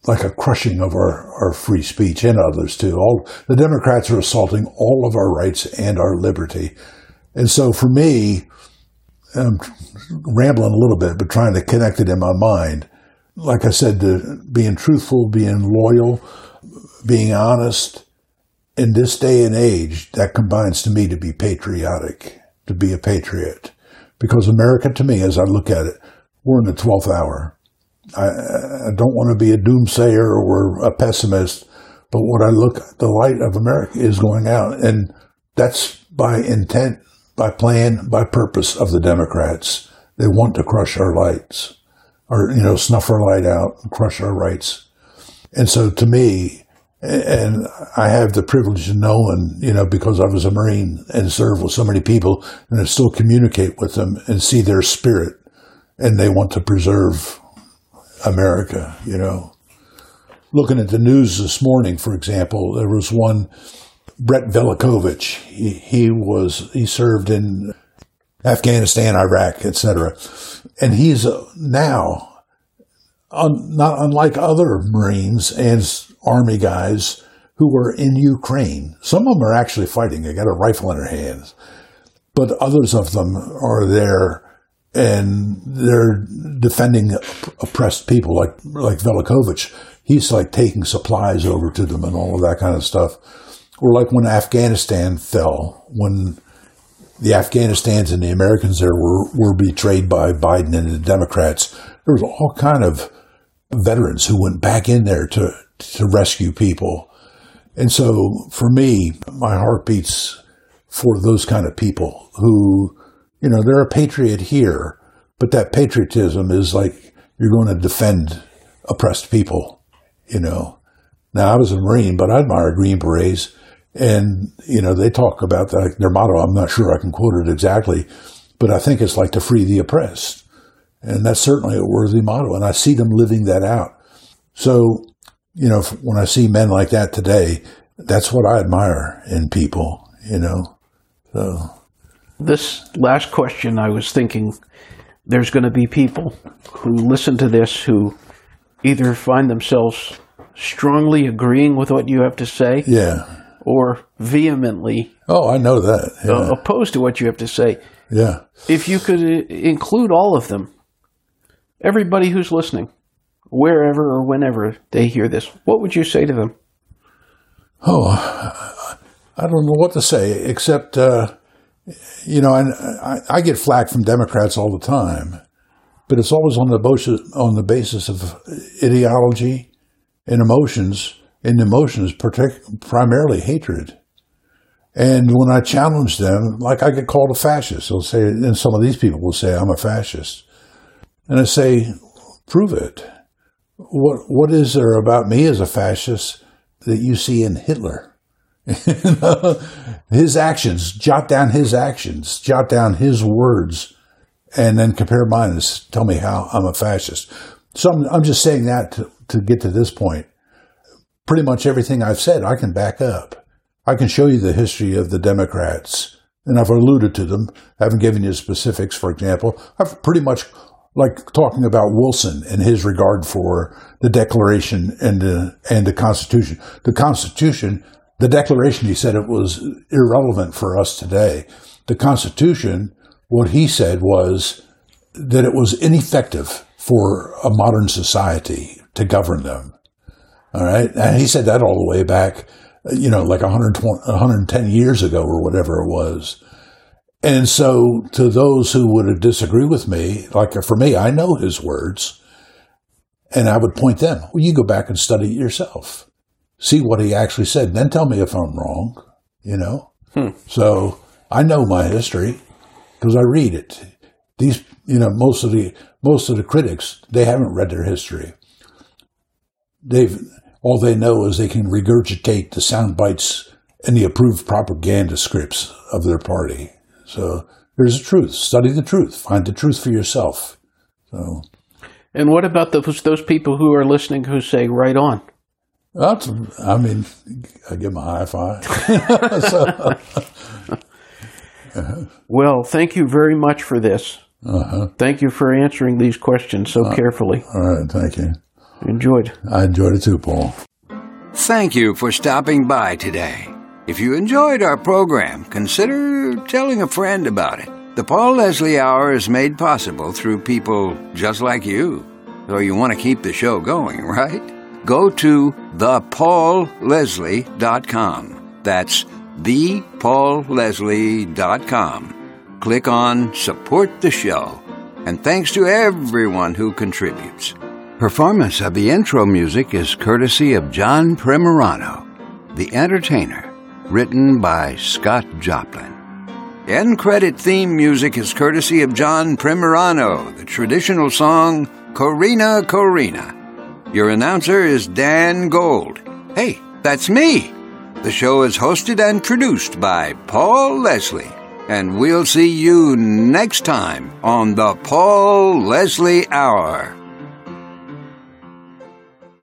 like a crushing of our, our free speech and others too. All the Democrats are assaulting all of our rights and our liberty. And so for me, I'm rambling a little bit, but trying to connect it in my mind. Like I said, being truthful, being loyal, being honest, in this day and age, that combines to me to be patriotic, to be a patriot. Because America, to me, as I look at it, we're in the 12th hour. I, I don't want to be a doomsayer or a pessimist, but what I look, at, the light of America is going out. And that's by intent, by plan, by purpose of the Democrats. They want to crush our lights or, you know, snuff our light out, and crush our rights. And so to me, and I have the privilege of knowing, you know, because I was a Marine and served with so many people and I still communicate with them and see their spirit and they want to preserve America, you know. Looking at the news this morning, for example, there was one, Brett Velicovich. He, he was, he served in Afghanistan, Iraq, etc. And he's uh, now, un, not unlike other Marines and Army guys who were in Ukraine. Some of them are actually fighting. They got a rifle in their hands. But others of them are there and they're defending oppressed people like, like Velicovich. He's like taking supplies over to them and all of that kind of stuff. Or like when Afghanistan fell, when the Afghanistans and the Americans there were, were betrayed by Biden and the Democrats. There was all kind of veterans who went back in there to, to rescue people. And so for me, my heart beats for those kind of people who, you know, they're a patriot here, but that patriotism is like you're going to defend oppressed people, you know. Now I was a Marine, but I admire Green Berets and, you know, they talk about the, their motto. I'm not sure I can quote it exactly, but I think it's like to free the oppressed. And that's certainly a worthy motto. And I see them living that out. So, you know, when I see men like that today, that's what I admire in people, you know. So this last question, I was thinking there's going to be people who listen to this who either find themselves strongly agreeing with what you have to say. Yeah or vehemently oh i know that. yeah. uh, opposed to what you have to say. Yeah. If you could uh, include all of them everybody who's listening wherever or whenever they hear this what would you say to them? Oh i don't know what to say except uh, you know and I, I get flack from democrats all the time but it's always on the basis on the basis of ideology and emotions and emotions, primarily hatred. And when I challenge them, like I get called a fascist, they'll say, and some of these people will say, I'm a fascist. And I say, prove it. What, what is there about me as a fascist that you see in Hitler? his actions, jot down his actions, jot down his words, and then compare mine and tell me how I'm a fascist. So I'm, I'm just saying that to, to get to this point pretty much everything I've said, I can back up. I can show you the history of the Democrats, and I've alluded to them. I haven't given you specifics, for example. I've pretty much like talking about Wilson and his regard for the Declaration and the, and the Constitution. The Constitution, the Declaration, he said it was irrelevant for us today. The Constitution, what he said was that it was ineffective for a modern society to govern them. All right. And he said that all the way back, you know, like 120, 110 years ago or whatever it was. And so to those who would disagree with me, like for me, I know his words and I would point them, well, you go back and study it yourself. See what he actually said. Then tell me if I'm wrong, you know? Hmm. So I know my history because I read it. These, you know, most of the, most of the critics, they haven't read their history. They've, all they know is they can regurgitate the sound bites and the approved propaganda scripts of their party. So there's the truth. Study the truth. Find the truth for yourself. So. And what about those those people who are listening who say "right on"? That's, I mean, I give them a high five. uh-huh. Well, thank you very much for this. Uh-huh. Thank you for answering these questions so uh, carefully. All right, thank you. Enjoyed. I enjoyed it too, Paul. Thank you for stopping by today. If you enjoyed our program, consider telling a friend about it. The Paul Leslie Hour is made possible through people just like you. So you want to keep the show going, right? Go to thepaulleslie.com That's thepaulleslie.com. Click on Support the Show. And thanks to everyone who contributes. Performance of the intro music is courtesy of John Primorano, The Entertainer, written by Scott Joplin. End credit theme music is courtesy of John Primorano, the traditional song Corina Corina. Your announcer is Dan Gold. Hey, that's me. The show is hosted and produced by Paul Leslie. And we'll see you next time on the Paul Leslie Hour.